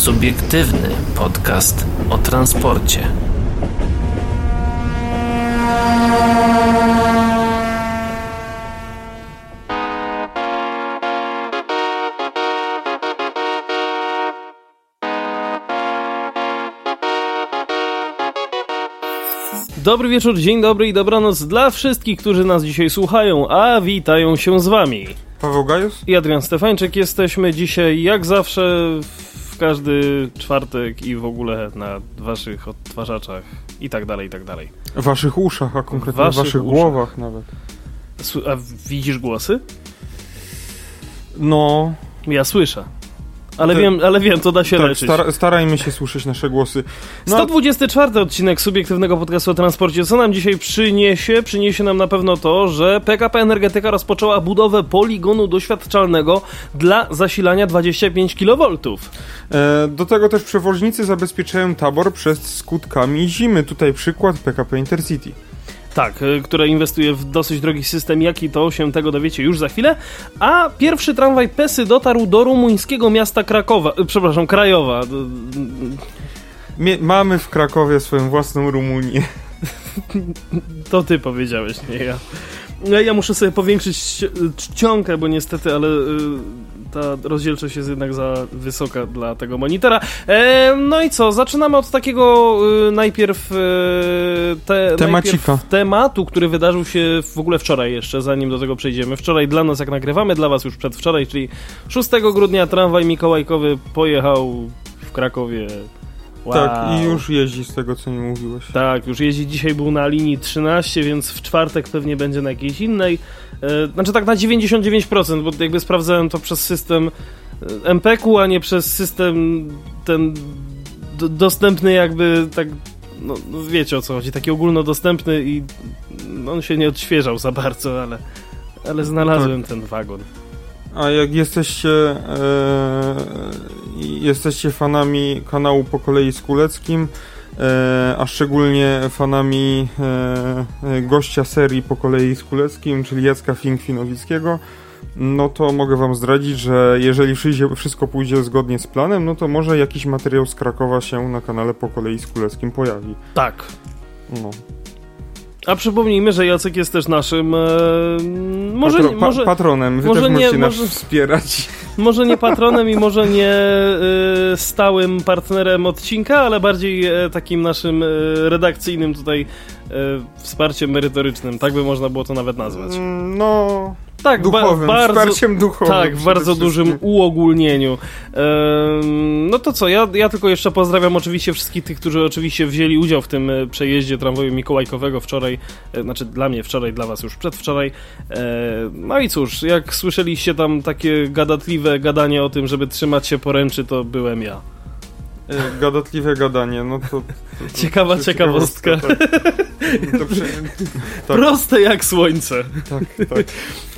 Subiektywny podcast o transporcie. Dobry wieczór, dzień dobry i dobranoc dla wszystkich, którzy nas dzisiaj słuchają, a witają się z wami. Paweł Gajus? I Adrian Stefańczyk. Jesteśmy dzisiaj, jak zawsze, w każdy czwartek i w ogóle na waszych odtwarzaczach i tak dalej, i tak dalej. W waszych uszach, a konkretnie Waszych w waszych uszach. głowach nawet. A widzisz głosy? No, Ja słyszę. Ale Te- wiem, ale wiem, to da się tak, leczyć. stara, starajmy się słyszeć nasze głosy. No, 124 odcinek subiektywnego podcastu o transporcie. Co nam dzisiaj przyniesie? Przyniesie nam na pewno to, że PKP Energetyka rozpoczęła budowę poligonu doświadczalnego dla zasilania 25 kV. e, do tego też przewoźnicy zabezpieczają tabor przed skutkami zimy. Tutaj przykład PKP Intercity. Tak, y, które inwestuje w dosyć drogi system, jaki to się tego dowiecie już za chwilę. A pierwszy tramwaj PESY dotarł do rumuńskiego miasta Krakowa, y, przepraszam, Krajowa. Y, Mie- mamy w Krakowie swoją własną Rumunię. To ty powiedziałeś, nie ja. Ja, ja muszę sobie powiększyć czcionkę, bo niestety, ale ta rozdzielczość jest jednak za wysoka dla tego monitora. E, no i co, zaczynamy od takiego y, najpierw, y, te, najpierw tematu, który wydarzył się w ogóle wczoraj jeszcze, zanim do tego przejdziemy. Wczoraj dla nas jak nagrywamy, dla was już przedwczoraj, czyli 6 grudnia tramwaj mikołajkowy pojechał w Krakowie. Wow. Tak, i już jeździ z tego, co mi mówiłeś. Tak, już jeździ. Dzisiaj był na linii 13, więc w czwartek pewnie będzie na jakiejś innej. E, znaczy tak na 99%, bo jakby sprawdzałem to przez system e, MPK-u, a nie przez system ten dostępny jakby tak, no, no wiecie o co chodzi, taki ogólnodostępny i no, on się nie odświeżał za bardzo, ale, ale znalazłem ten wagon. A jak jesteście e, jesteście fanami kanału Po kolei z Kuleckim, e, a szczególnie fanami e, e, gościa serii Po kolei z Kuleckim, czyli Jacka Fink-Finowickiego, no to mogę wam zdradzić, że jeżeli wszystko pójdzie zgodnie z planem, no to może jakiś materiał z Krakowa się na kanale Po kolei z Kuleckim pojawi. Tak. No. A przypomnijmy, że Jacek jest też naszym. E, może, Patro, pa, może, patronem, wy może też nie, nas może- wspierać. może nie patronem i może nie y, stałym partnerem odcinka, ale bardziej e, takim naszym e, redakcyjnym tutaj e, wsparciem merytorycznym. Tak by można było to nawet nazwać. Mm, No, Tak, ba- duchowym, bardzo. wsparciem duchowym. Tak, w bardzo dużym uogólnieniu. Ehm, no to co, ja, ja tylko jeszcze pozdrawiam oczywiście wszystkich tych, którzy oczywiście wzięli udział w tym e, przejeździe tramwaju mikołajkowego wczoraj, e, znaczy dla mnie wczoraj, dla was już przedwczoraj. E, no i cóż, jak słyszeliście tam takie gadatliwe gadanie o tym, żeby trzymać się poręczy, to byłem ja. E, Gadatliwe gadanie, no to... to, to Ciekawa to ciekawostka. Tak. To prze- tak, Proste jak słońce. tak, tak.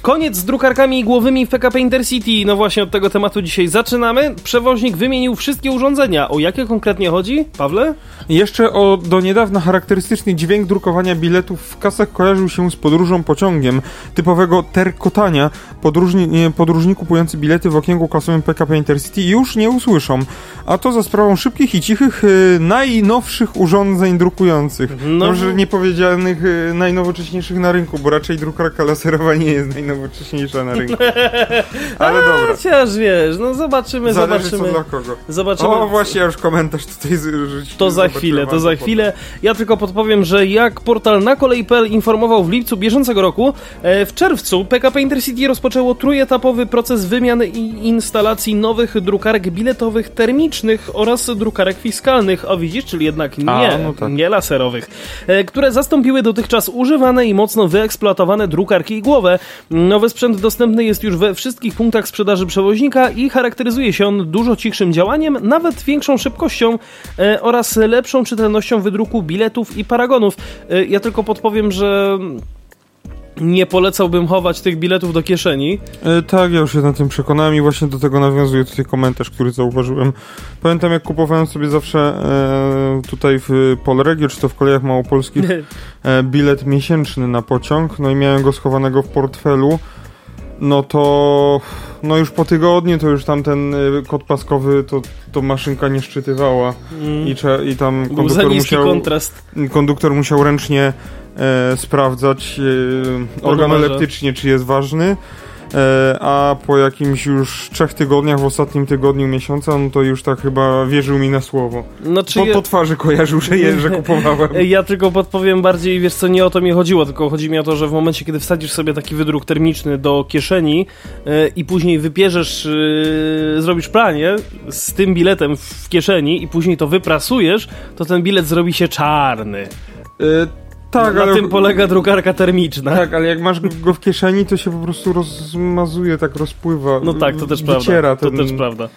Koniec z drukarkami głowymi w PKP Intercity. No właśnie od tego tematu dzisiaj zaczynamy. Przewoźnik wymienił wszystkie urządzenia. O jakie konkretnie chodzi, Pawle? Jeszcze o do niedawna charakterystyczny dźwięk drukowania biletów w kasach kojarzył się z podróżą pociągiem, typowego terkotania. Podróżni, podróżni kupujący bilety w okienku kasowym PKP Intercity już nie usłyszą. A to za sprawą szybkich i cichych, y, najnowszych urządzeń drukujących. No. Może niepowiedzianych y, najnowocześniejszych na rynku, bo raczej drukarka laserowa nie jest najnowocześniejsza na rynku. Ale dobra. Chociaż wiesz, no zobaczymy, Zależy co zobaczymy. dla kogo. Zobaczymy. O, właśnie, ja już komentarz tutaj rzuciłem. To za chwilę, to za chwilę. Ja tylko podpowiem, że jak portal na kolei.pl informował w lipcu bieżącego roku, e, w czerwcu PKP Intercity rozpoczęło trójetapowy proces wymiany i instalacji nowych drukarek biletowych termicznych oraz drukarek fiskalnych. O widzisz, czyli jednak nie, A, no tak. nie laserowych, e, które zastąpiły dotychczas używane i mocno wyeksploatowane drukarki igłowe. Nowy sprzęt dostępny jest już we wszystkich punktach sprzedaży przewoźnika i charakteryzuje się on dużo cichszym działaniem, nawet większą szybkością e, oraz lepszą czytelnością wydruku biletów i paragonów. E, ja tylko podpowiem, że nie polecałbym chować tych biletów do kieszeni. E, tak, ja już się na tym przekonałem i właśnie do tego nawiązuje tutaj komentarz, który zauważyłem. Pamiętam jak kupowałem sobie zawsze e, tutaj w Polregio, czy to w kolejach małopolskich, e, bilet miesięczny na pociąg, no i miałem go schowanego w portfelu. no to no już po tygodniu to już tam ten y, kod paskowy to, to maszynka nie szczytywała Mm. i, i tam konduktor musiał, kontrast. konduktor musiał ręcznie e, sprawdzać e, organoleptycznie, czy jest ważny. E, a po jakimś już trzech tygodniach, w ostatnim tygodniu miesiąca, no to już tak chyba wierzył mi na słowo. Znaczy, Po, ja- po twarzy kojarzył, że, je, że kupowałem. Ja tylko podpowiem bardziej, wiesz co, nie o to mi chodziło, tylko chodzi mi o to, że w momencie, kiedy wsadzisz sobie taki wydruk termiczny do kieszeni e, i później wypierzesz, e, zrobisz pranie z tym biletem w kieszeni i później to wyprasujesz, to ten bilet zrobi się czarny. Tak, Na ale... tym polega drukarka termiczna. Tak, ale jak masz go w kieszeni, to się po prostu rozmazuje, tak rozpływa. No tak, to też Wyciera prawda. ten, To też prawda.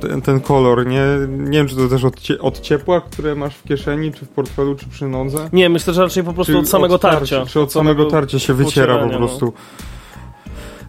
ten, ten kolor, nie? Nie wiem, czy to też od, cie, od ciepła, które masz w kieszeni, czy w portfelu, czy przy nodze. Nie, myślę, że raczej po prostu od samego tarcia. Czy od samego tarcia się wyciera po pocierania, no.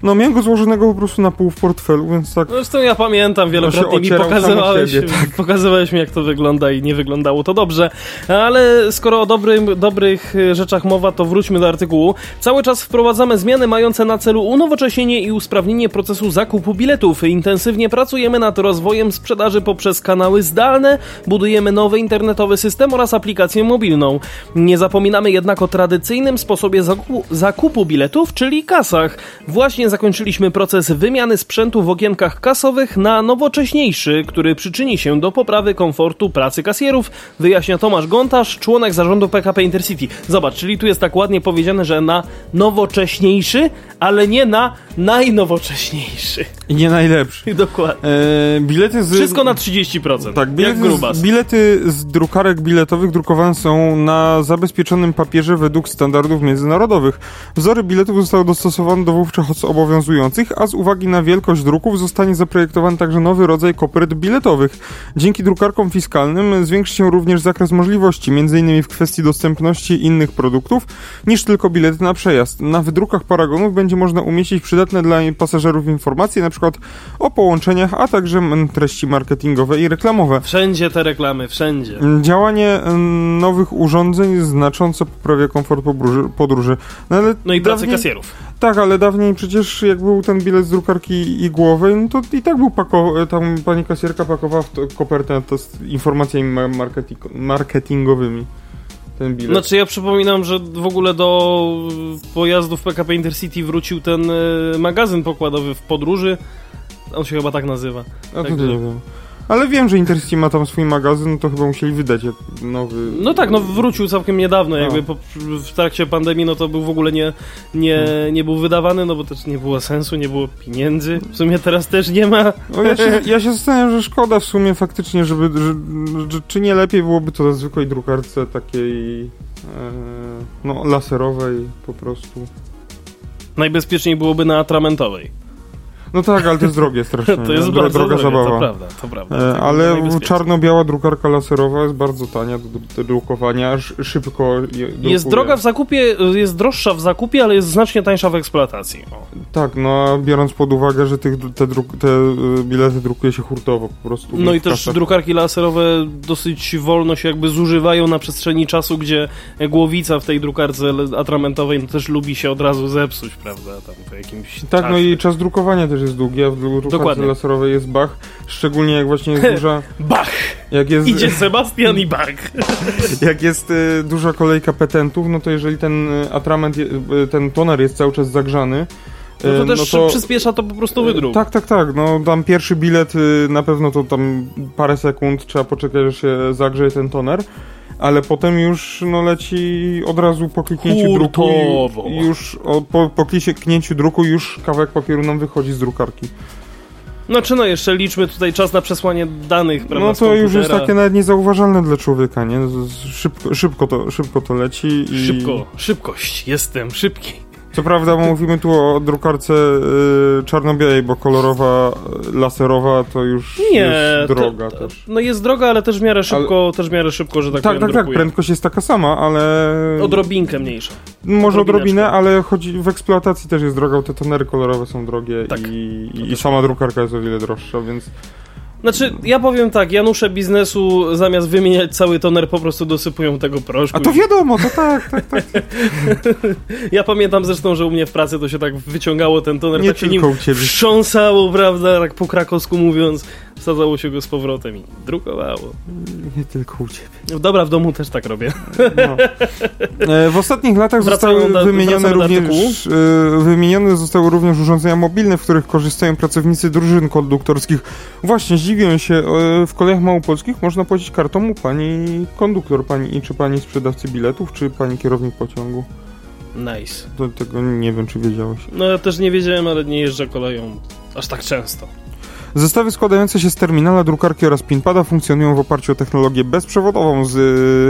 No miałem go złożonego po prostu na pół w portfelu, więc tak... Zresztą ja pamiętam, wielokrotnie mi pokazywałeś, siebie, tak. pokazywałeś mi jak to wygląda i nie wyglądało to dobrze. Ale skoro o dobrym, dobrych e, rzeczach mowa, to wróćmy do artykułu. Cały czas wprowadzamy zmiany mające na celu unowocześnienie i usprawnienie procesu zakupu biletów. Intensywnie pracujemy nad rozwojem sprzedaży poprzez kanały zdalne, budujemy nowy internetowy system oraz aplikację mobilną. Nie zapominamy jednak o tradycyjnym sposobie zakupu, zakupu biletów, czyli kasach. Właśnie zakończyliśmy proces wymiany sprzętu w okienkach kasowych na nowocześniejszy, który przyczyni się do poprawy komfortu pracy kasjerów, wyjaśnia Tomasz Gontarz, członek zarządu PKP Intercity. Zobacz, czyli tu jest tak ładnie powiedziane, że na nowocześniejszy, ale nie na najnowocześniejszy. I nie najlepszy. Dokładnie. E, bilety z... Wszystko na 30%. Tak, jak bilety grubas. z, bilety z drukarek biletowych drukowane są na zabezpieczonym papierze według standardów międzynarodowych. Wzory biletów zostały dostosowane do wówczas obowiązujących, a z uwagi na wielkość druków zostanie zaprojektowany także nowy rodzaj kopert biletowych. Dzięki drukarkom fiskalnym zwiększy się również zakres możliwości, m.in. w kwestii dostępności innych produktów niż tylko bilety na przejazd. Na wydrukach paragonów będzie można umieścić przydatne dla pasażerów informacje, np. o połączeniach, a także treści marketingowe i reklamowe. Wszędzie te reklamy, wszędzie. Działanie nowych urządzeń znacząco poprawia komfort podróży. No, No i pracy dawniej- kasjerów. Tak, ale dawniej przecież jak był ten bilet z drukarki igłowej, no to i tak był pako- tam pani kasjerka pakowała w to kopertę to z informacjami ma- marketing- marketingowymi. Ten bilet. Znaczy ja przypominam, że w ogóle do pojazdów PKP Intercity wrócił ten e, magazyn pokładowy w podróży. On się chyba tak nazywa. A to także- nie wiem. Ale wiem, że Intercity ma tam swój magazyn, no to chyba musieli wydać nowy. No tak, no wrócił całkiem niedawno, No. jakby po, w trakcie pandemii, no to był w ogóle nie, nie, Hmm. nie był wydawany, no bo też nie było sensu, nie było pieniędzy. W sumie teraz też nie ma. O, ja, się, ja się zastanawiam, że szkoda w sumie faktycznie, żeby. Że, że, czy nie lepiej byłoby to na zwykłej drukarce takiej. E, no, laserowej po prostu. Najbezpieczniej byłoby na atramentowej. No tak, ale to jest drogie strasznie. To jest nie? bardzo droga drogie, zabawa. To prawda, to prawda. E, ale czarno-biała drukarka laserowa jest bardzo tania do, do drukowania, sz, szybko drukuje. Jest droga w zakupie, jest droższa w zakupie, ale jest znacznie tańsza w eksploatacji. O. Tak, no a biorąc pod uwagę, że tych, te, druk, te y, bilety drukuje się hurtowo po prostu. No i też kasach. drukarki laserowe dosyć wolno się jakby zużywają na przestrzeni czasu, gdzie głowica w tej drukarce atramentowej no też lubi się od razu zepsuć, prawda? Tam po jakimś Tak, czasie. no i czas drukowania też jest długi, a w Dokładnie. laserowej jest bach, szczególnie jak właśnie jest duża... Bach! Jak jest, Idzie Sebastian i bach! jak jest y, duża kolejka petentów, no to jeżeli ten y, atrament, y, ten toner jest cały czas zagrzany, No to też przyspiesza to po prostu wydruk. Tak, tak, tak. No tam pierwszy bilet y, na pewno to tam parę sekund trzeba poczekać, aż się zagrzeje ten toner. Ale potem już no leci od razu po kliknięciu druku Hurtowo. i już o, po, po kliknięciu druku już kawałek papieru nam wychodzi z drukarki. Znaczy no jeszcze liczmy tutaj czas na przesłanie danych, prawda? no to już jest takie nawet niezauważalne dla człowieka, nie? Szybko, szybko, to, szybko to leci i... Szybko, szybkość, jestem szybki. Co prawda mówimy tu o drukarce y, czarno-białej, bo kolorowa, y, laserowa to już Nie, jest to- droga to- też. No jest droga, ale też w miarę szybko, też w miarę szybko, że tak, Tak, powiem, tak, tak, drukuje. prędkość jest taka sama, ale... Odrobinkę mniejsza. Może odrobinę, ale chodzi, w eksploatacji też jest droga, te tonery kolorowe są drogie Tak, i, to i, sama drukarka jest o wiele droższa, więc Znaczy, ja powiem tak, Janusze biznesu zamiast wymieniać cały toner po prostu dosypują tego proszku. A to wiadomo, to tak, tak, tak. ja pamiętam zresztą, że u mnie w pracy to się tak wyciągało ten toner, Nie tak się nim wstrząsało, prawda, tak po krakowsku mówiąc, wsadzało się go z powrotem i drukowało. Nie tylko u ciebie. Dobra, w domu też tak robię. No. E, W ostatnich latach zostały do- wymienione do również, e, wymienione zostały również urządzenia mobilne, w których korzystają pracownicy drużyn konduktorskich. Właśnie, zdziwiłem się, e, w kolejach małopolskich można płacić kartą u pani konduktor, pani, czy pani sprzedawcy biletów, czy pani kierownik pociągu. Nice. To, tego nie wiem, czy wiedziałeś. No ja też nie wiedziałem, ale nie jeżdżę koleją aż tak często. Zestawy składające się z terminala, drukarki oraz pinpada funkcjonują w oparciu o technologię bezprzewodową z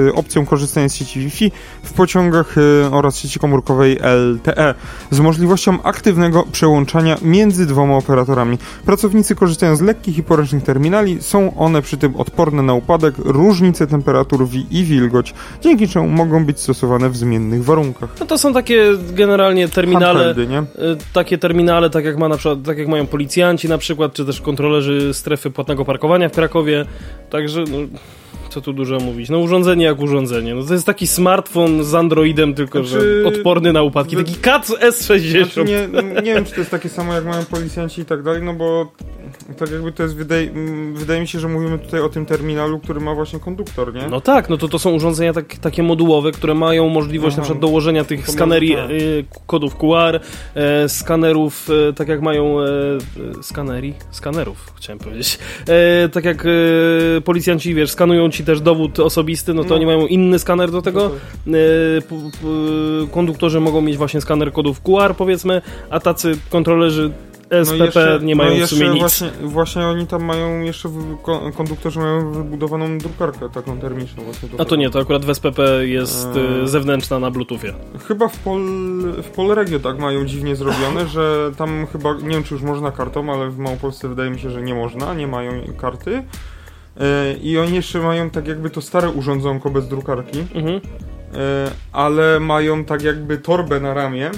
y, opcją korzystania z sieci Wi-Fi w pociągach y, oraz sieci komórkowej LTE z możliwością aktywnego przełączania między dwoma operatorami. Pracownicy korzystają z lekkich i poręcznych terminali, są one przy tym odporne na upadek, różnice temperatur i wilgoć, dzięki czemu mogą być stosowane w zmiennych warunkach. No to są takie generalnie terminale, Handheldy, nie? y, takie terminale, tak jak ma na przykład, tak jak mają policjanci na przykład, czy też kontrolerzy strefy płatnego parkowania w Krakowie. Także, no, co tu dużo mówić. No urządzenie jak urządzenie. No to jest taki smartfon z Androidem, tylko Znaczy, że odporny na upadki. Taki CAT S60. Znaczy nie, nie wiem, czy to jest takie samo, jak mają policjanci i tak dalej, no bo tak jakby to jest, wydaje, wydaje mi się, że mówimy tutaj o tym terminalu, który ma właśnie konduktor, nie? No tak, no to to są urządzenia tak, takie modułowe, które mają możliwość Aha. na przykład dołożenia tych skanerii, tak. y, kodów QR, e, skanerów, e, tak jak mają e, skanerii, skanerów chciałem powiedzieć. Tak jak policjanci, wiesz, skanują ci też dowód osobisty, no to No. oni mają inny skaner do tego. No konduktorzy mogą mieć właśnie skaner kodów QR, powiedzmy, a tacy kontrolerzy SPP nie mają no w sumie jeszcze nic. Właśnie, właśnie oni tam mają jeszcze, w, ko- konduktorzy mają wybudowaną drukarkę taką termiczną właśnie. A to nie, to akurat w SPP jest Eee. e, zewnętrzna na Bluetoothie. Chyba w, Pol, w Polregio tak mają dziwnie zrobione, że tam chyba, nie wiem czy już można kartą, ale w Małopolsce wydaje mi się, że nie można, nie mają karty. E, I oni jeszcze mają tak jakby to stare urządzonko bez drukarki, Mhm. e, ale mają tak jakby torbę na ramię,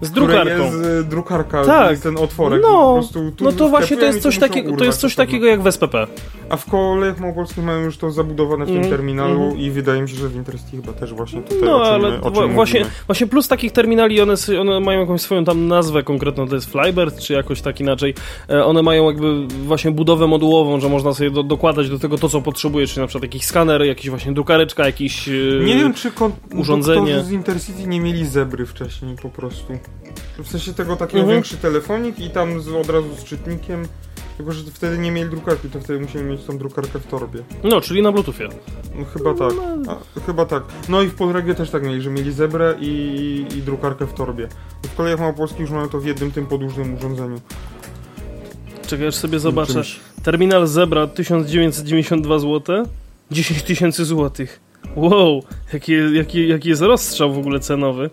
Z drukarką. jest e, drukarka, Tak. jest ten otworek. No, no to właśnie to jest coś, takiego, to jest coś takiego jak w SPP. A w kolejach małopolskich mają już to zabudowane w tym Mhm, terminalu mhm. i wydaje mi się, że w Intercity chyba też właśnie tutaj No, ale właśnie, mówimy. właśnie plus takich terminali, one, one mają jakąś swoją tam nazwę konkretną, to jest Flybird, czy jakoś tak inaczej. E, One mają jakby właśnie budowę modułową, że można sobie do, dokładać do tego to, co potrzebujesz, czyli na przykład jakiś skaner, jakiś właśnie drukareczka, jakiś... e, Nie wiem, czy urządzenie. z Intercity nie mieli zebry wcześniej po prostu. W sensie tego takiego Mhm. większy telefonik i tam z, od razu z czytnikiem. Tylko, że wtedy nie mieli drukarki, to wtedy musieli mieć tą drukarkę w torbie. No, czyli na Bluetoothie. No, chyba tak. A, chyba tak. No i w Polregie też tak mieli, że mieli zebrę i, i drukarkę w torbie. W kolejach małopolskich już mają to w jednym tym podłużnym urządzeniu. Czekaj, aż sobie zobaczę. Terminal Zebra 1992 zł, 10 tysięcy złotych. Wow, jaki, jaki, jaki jest rozstrzał w ogóle cenowy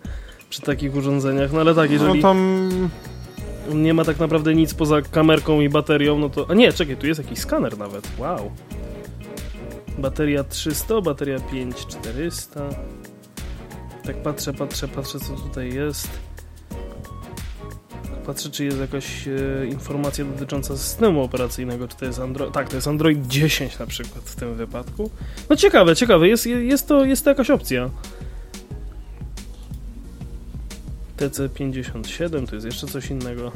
przy takich urządzeniach. No ale tak, jeżeli... No tam... nie ma tak naprawdę nic poza kamerką i baterią, no to... A nie, czekaj, tu jest jakiś skaner nawet, wow. Bateria 300, bateria 5400. Tak patrzę, patrzę, patrzę co tutaj jest. Patrzę, czy jest jakaś e, informacja dotycząca systemu operacyjnego, czy to jest Android... Tak, to jest Android 10 na przykład w tym wypadku. No ciekawe, ciekawe, jest, jest, to, jest to jakaś opcja. TC57, to jest jeszcze coś innego.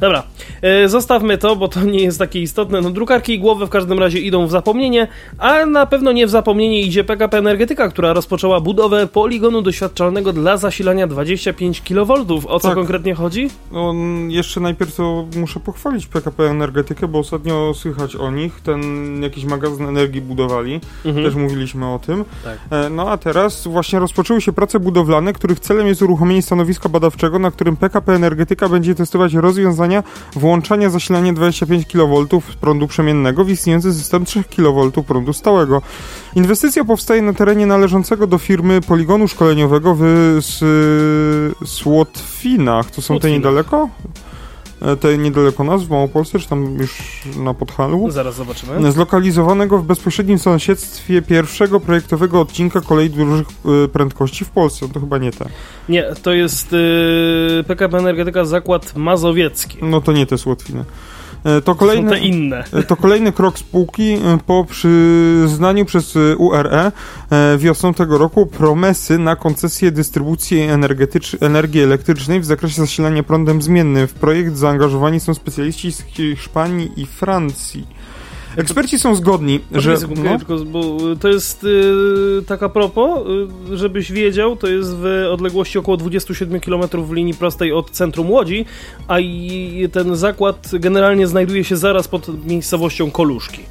Dobra, e, zostawmy to, bo to nie jest takie istotne. No, drukarki i głowy w każdym razie idą w zapomnienie, a na pewno nie w zapomnienie idzie PKP Energetyka, która rozpoczęła budowę poligonu doświadczalnego dla zasilania 25 kV. O co Tak. konkretnie chodzi? No, jeszcze najpierw to muszę pochwalić PKP Energetykę, bo ostatnio słychać o nich. Ten jakiś magazyn energii budowali. Mhm. Też mówiliśmy o tym. Tak. E, No a teraz właśnie rozpoczęły się prace budowlane, których celem jest uruchomienie stanowiska badawczego, na którym PKP Energetyka będzie testować rozwiązania włączania zasilania 25 kV prądu przemiennego w istniejący system 3 kV prądu stałego. Inwestycja powstaje na terenie należącego do firmy poligonu szkoleniowego w Słotwinach. To są te Słotwinach. niedaleko? E, Te niedaleko nas w Małopolsce, czy tam już na Podhalu? Zaraz zobaczymy. Zlokalizowanego w bezpośrednim sąsiedztwie pierwszego projektowego odcinka kolei dużych y, prędkości w Polsce. No to chyba nie te. Nie, to jest yy, PKP Energetyka Zakład Mazowiecki. No to nie te Słotwiny. E, to kolejny, te inne. e, to kolejny krok spółki e, po przyznaniu przez URE wiosną tego roku promesy na koncesję dystrybucji energetycz- energii elektrycznej w zakresie zasilania prądem zmiennym. W projekt zaangażowani są specjaliści z Hiszpanii i Francji. Eksperci są zgodni, Że, że... no, tylko, bo y, to jest y, tak a propos, y, żebyś wiedział, to jest w odległości około 27 km w linii prostej od centrum Łodzi, a i ten zakład generalnie znajduje się zaraz pod miejscowością Koluszki.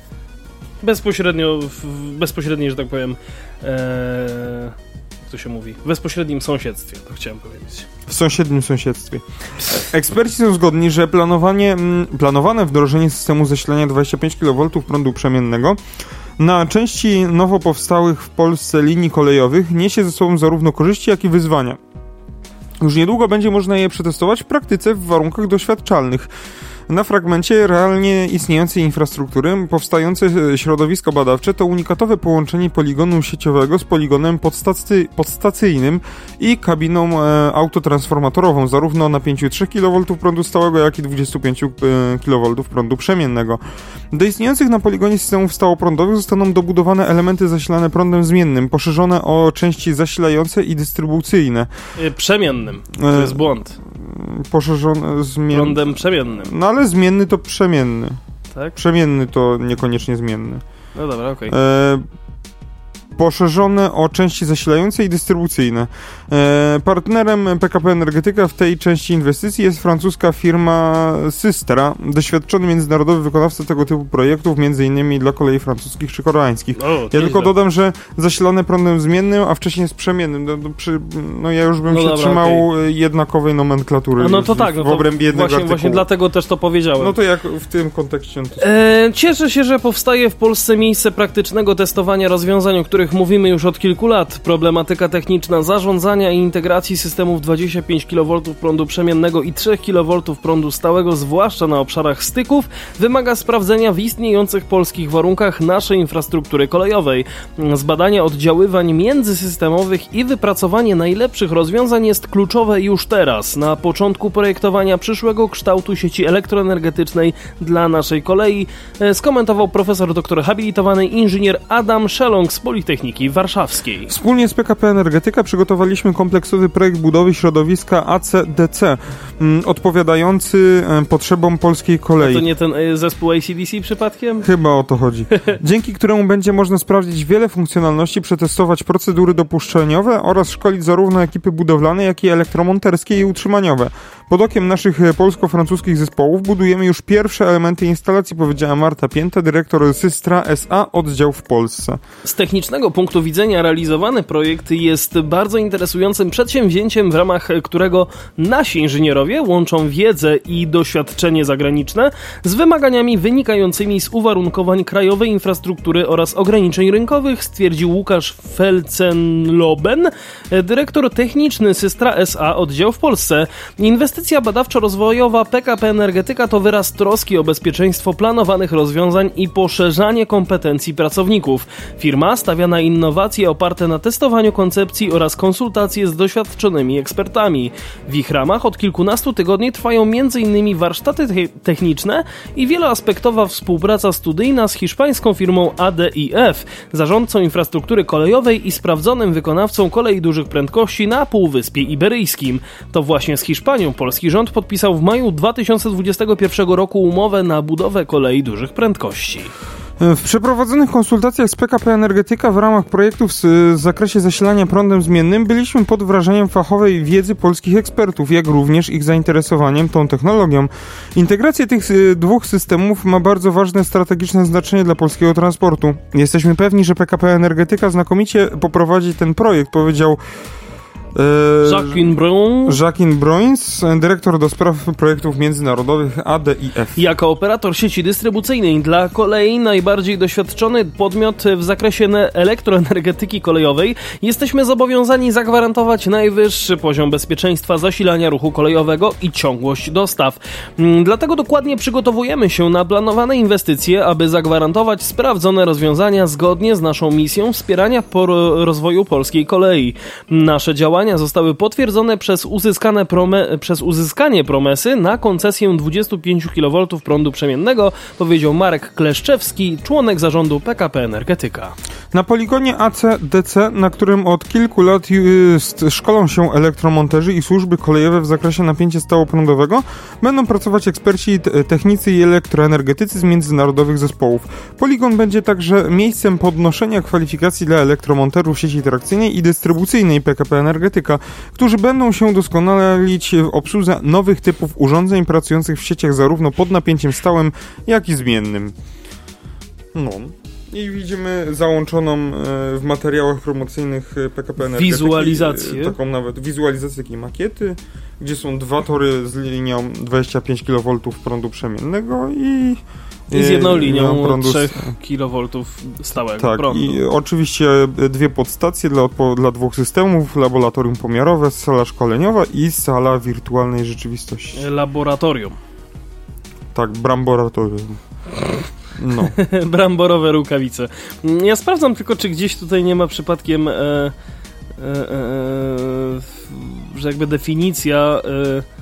Bezpośrednio, w, bezpośredniej, że tak powiem, jak to się mówi, w bezpośrednim sąsiedztwie, to chciałem powiedzieć. w sąsiednim sąsiedztwie. Eksperci są zgodni, że planowanie, mm, planowane wdrożenie systemu zasilania 25 kV prądu przemiennego na części nowo powstałych w Polsce linii kolejowych niesie ze sobą zarówno korzyści, jak i wyzwania. Już niedługo będzie można je przetestować w praktyce w warunkach doświadczalnych. Na fragmencie realnie istniejącej infrastruktury powstające e, środowisko badawcze to unikatowe połączenie poligonu sieciowego z poligonem podstacy- podstacyjnym i kabiną e, autotransformatorową, zarówno o napięciu 3 kV prądu stałego, jak i 25 e, kV prądu przemiennego. Do istniejących na poligonie systemów stałoprądowych zostaną dobudowane elementy zasilane prądem zmiennym, poszerzone o części zasilające i dystrybucyjne. Y, Przemiennym, to E, jest błąd. Poszerzone zmiennie. Prądem przemiennym, No ale zmienny to przemienny. tak? Przemienny to niekoniecznie zmienny. No dobra, okej. E, poszerzone o części zasilające i dystrybucyjne. E, partnerem PKP Energetyka w tej części inwestycji jest francuska firma Systra, doświadczony międzynarodowy wykonawca tego typu projektów, m.in. dla kolei francuskich czy koreańskich. Ja tylko dodam, że zasilane prądem zmiennym, a wcześniej z przemiennym. No, no, przy, no ja już bym No się dobra, trzymał e, jednakowej nomenklatury no to w, tak, no w to obrębie jednego właśnie, artykułu. właśnie dlatego też to powiedziałem. No to jak w tym kontekście... To... E, cieszę się, że powstaje w Polsce miejsce praktycznego testowania rozwiązań, o których mówimy już od kilku lat. Problematyka techniczna zarządzania i integracji systemów 25 kV prądu przemiennego i 3 kV prądu stałego, zwłaszcza na obszarach styków, wymaga sprawdzenia w istniejących polskich warunkach naszej infrastruktury kolejowej. Zbadanie oddziaływań międzysystemowych i wypracowanie najlepszych rozwiązań jest kluczowe już teraz, na początku projektowania przyszłego kształtu sieci elektroenergetycznej dla naszej kolei, e, skomentował profesor doktor habilitowany inżynier Adam Szelong z Politechniki Warszawskiej. Wspólnie z PKP Energetyka przygotowaliśmy kompleksowy projekt budowy środowiska ACDC, mm, odpowiadający potrzebom polskiej kolei. To nie ten e, zespół ACDC przypadkiem? Chyba o to chodzi. Dzięki któremu będzie można sprawdzić wiele funkcjonalności, przetestować procedury dopuszczeniowe oraz szkolić zarówno ekipy budowlane, jak i elektromonterskie i utrzymaniowe. Pod okiem naszych e, polsko-francuskich zespołów budujemy już pierwsze elementy instalacji, powiedziała Marta Pięta, dyrektor Systra SA oddział w Polsce. Z technicznego punktu widzenia realizowany projekt jest bardzo interesującym przedsięwzięciem, w ramach którego nasi inżynierowie łączą wiedzę i doświadczenie zagraniczne z wymaganiami wynikającymi z uwarunkowań krajowej infrastruktury oraz ograniczeń rynkowych, stwierdził Łukasz Felcenloben, dyrektor techniczny Systra SA oddział w Polsce. Inwestycja badawczo-rozwojowa PKP Energetyka to wyraz troski o bezpieczeństwo planowanych rozwiązań i poszerzanie kompetencji pracowników. Firma stawia na innowacje oparte na testowaniu koncepcji oraz konsultacje z doświadczonymi ekspertami. W ich ramach od kilkunastu tygodni trwają m.in. warsztaty te techniczne i wieloaspektowa współpraca studyjna z hiszpańską firmą ADIF, zarządcą infrastruktury kolejowej i sprawdzonym wykonawcą kolei dużych prędkości na Półwyspie Iberyjskim. To właśnie z Hiszpanią polski rząd podpisał w maju 2021 roku umowę na budowę kolei dużych prędkości. W przeprowadzonych konsultacjach z PKP Energetyka w ramach projektów w zakresie zasilania prądem zmiennym byliśmy pod wrażeniem fachowej wiedzy polskich ekspertów, jak również ich zainteresowaniem tą technologią. Integracja tych dwóch systemów ma bardzo ważne strategiczne znaczenie dla polskiego transportu. Jesteśmy pewni, że PKP Energetyka znakomicie poprowadzi ten projekt, powiedział Jacqueline Brun Jacqueline Bruins, dyrektor do spraw projektów międzynarodowych ADIF. Jako operator sieci dystrybucyjnej dla kolei najbardziej doświadczony podmiot w zakresie ne- elektroenergetyki kolejowej jesteśmy zobowiązani zagwarantować najwyższy poziom bezpieczeństwa zasilania ruchu kolejowego i ciągłość dostaw. Mm, Dlatego dokładnie przygotowujemy się na planowane inwestycje, aby zagwarantować sprawdzone rozwiązania zgodnie z naszą misją wspierania rozwoju polskiej kolei. Nasze działania działania zostały potwierdzone przez, uzyskane prome, przez uzyskanie promesy na koncesję 25 kV prądu przemiennego, powiedział Marek Kleszczewski, członek zarządu PKP Energetyka. Na poligonie ACDC, na którym od kilku lat szkolą się elektromonterzy i służby kolejowe w zakresie napięcia stałoprądowego, będą pracować eksperci, technicy i elektroenergetycy z międzynarodowych zespołów. Poligon będzie także miejscem podnoszenia kwalifikacji dla elektromonterów sieci trakcyjnej i dystrybucyjnej PKP Energetyka, którzy będą się doskonalić w obsłudze nowych typów urządzeń pracujących w sieciach zarówno pod napięciem stałym, jak i zmiennym. No. I widzimy załączoną e, w materiałach promocyjnych PKP Energetyki wizualizację. Taką nawet wizualizację takiej makiety, gdzie są dwa tory z linią 25 kV prądu przemiennego i i z jedną linią prądu 3 kV stałego tak, prądu. i oczywiście dwie podstacje dla, dla dwóch systemów, laboratorium pomiarowe, sala szkoleniowa i sala wirtualnej rzeczywistości. Laboratorium. Tak, bramboratorium. No. Bramborowe rukawice. Ja sprawdzam tylko, czy gdzieś tutaj nie ma przypadkiem e, e, e, e że jakby definicja e,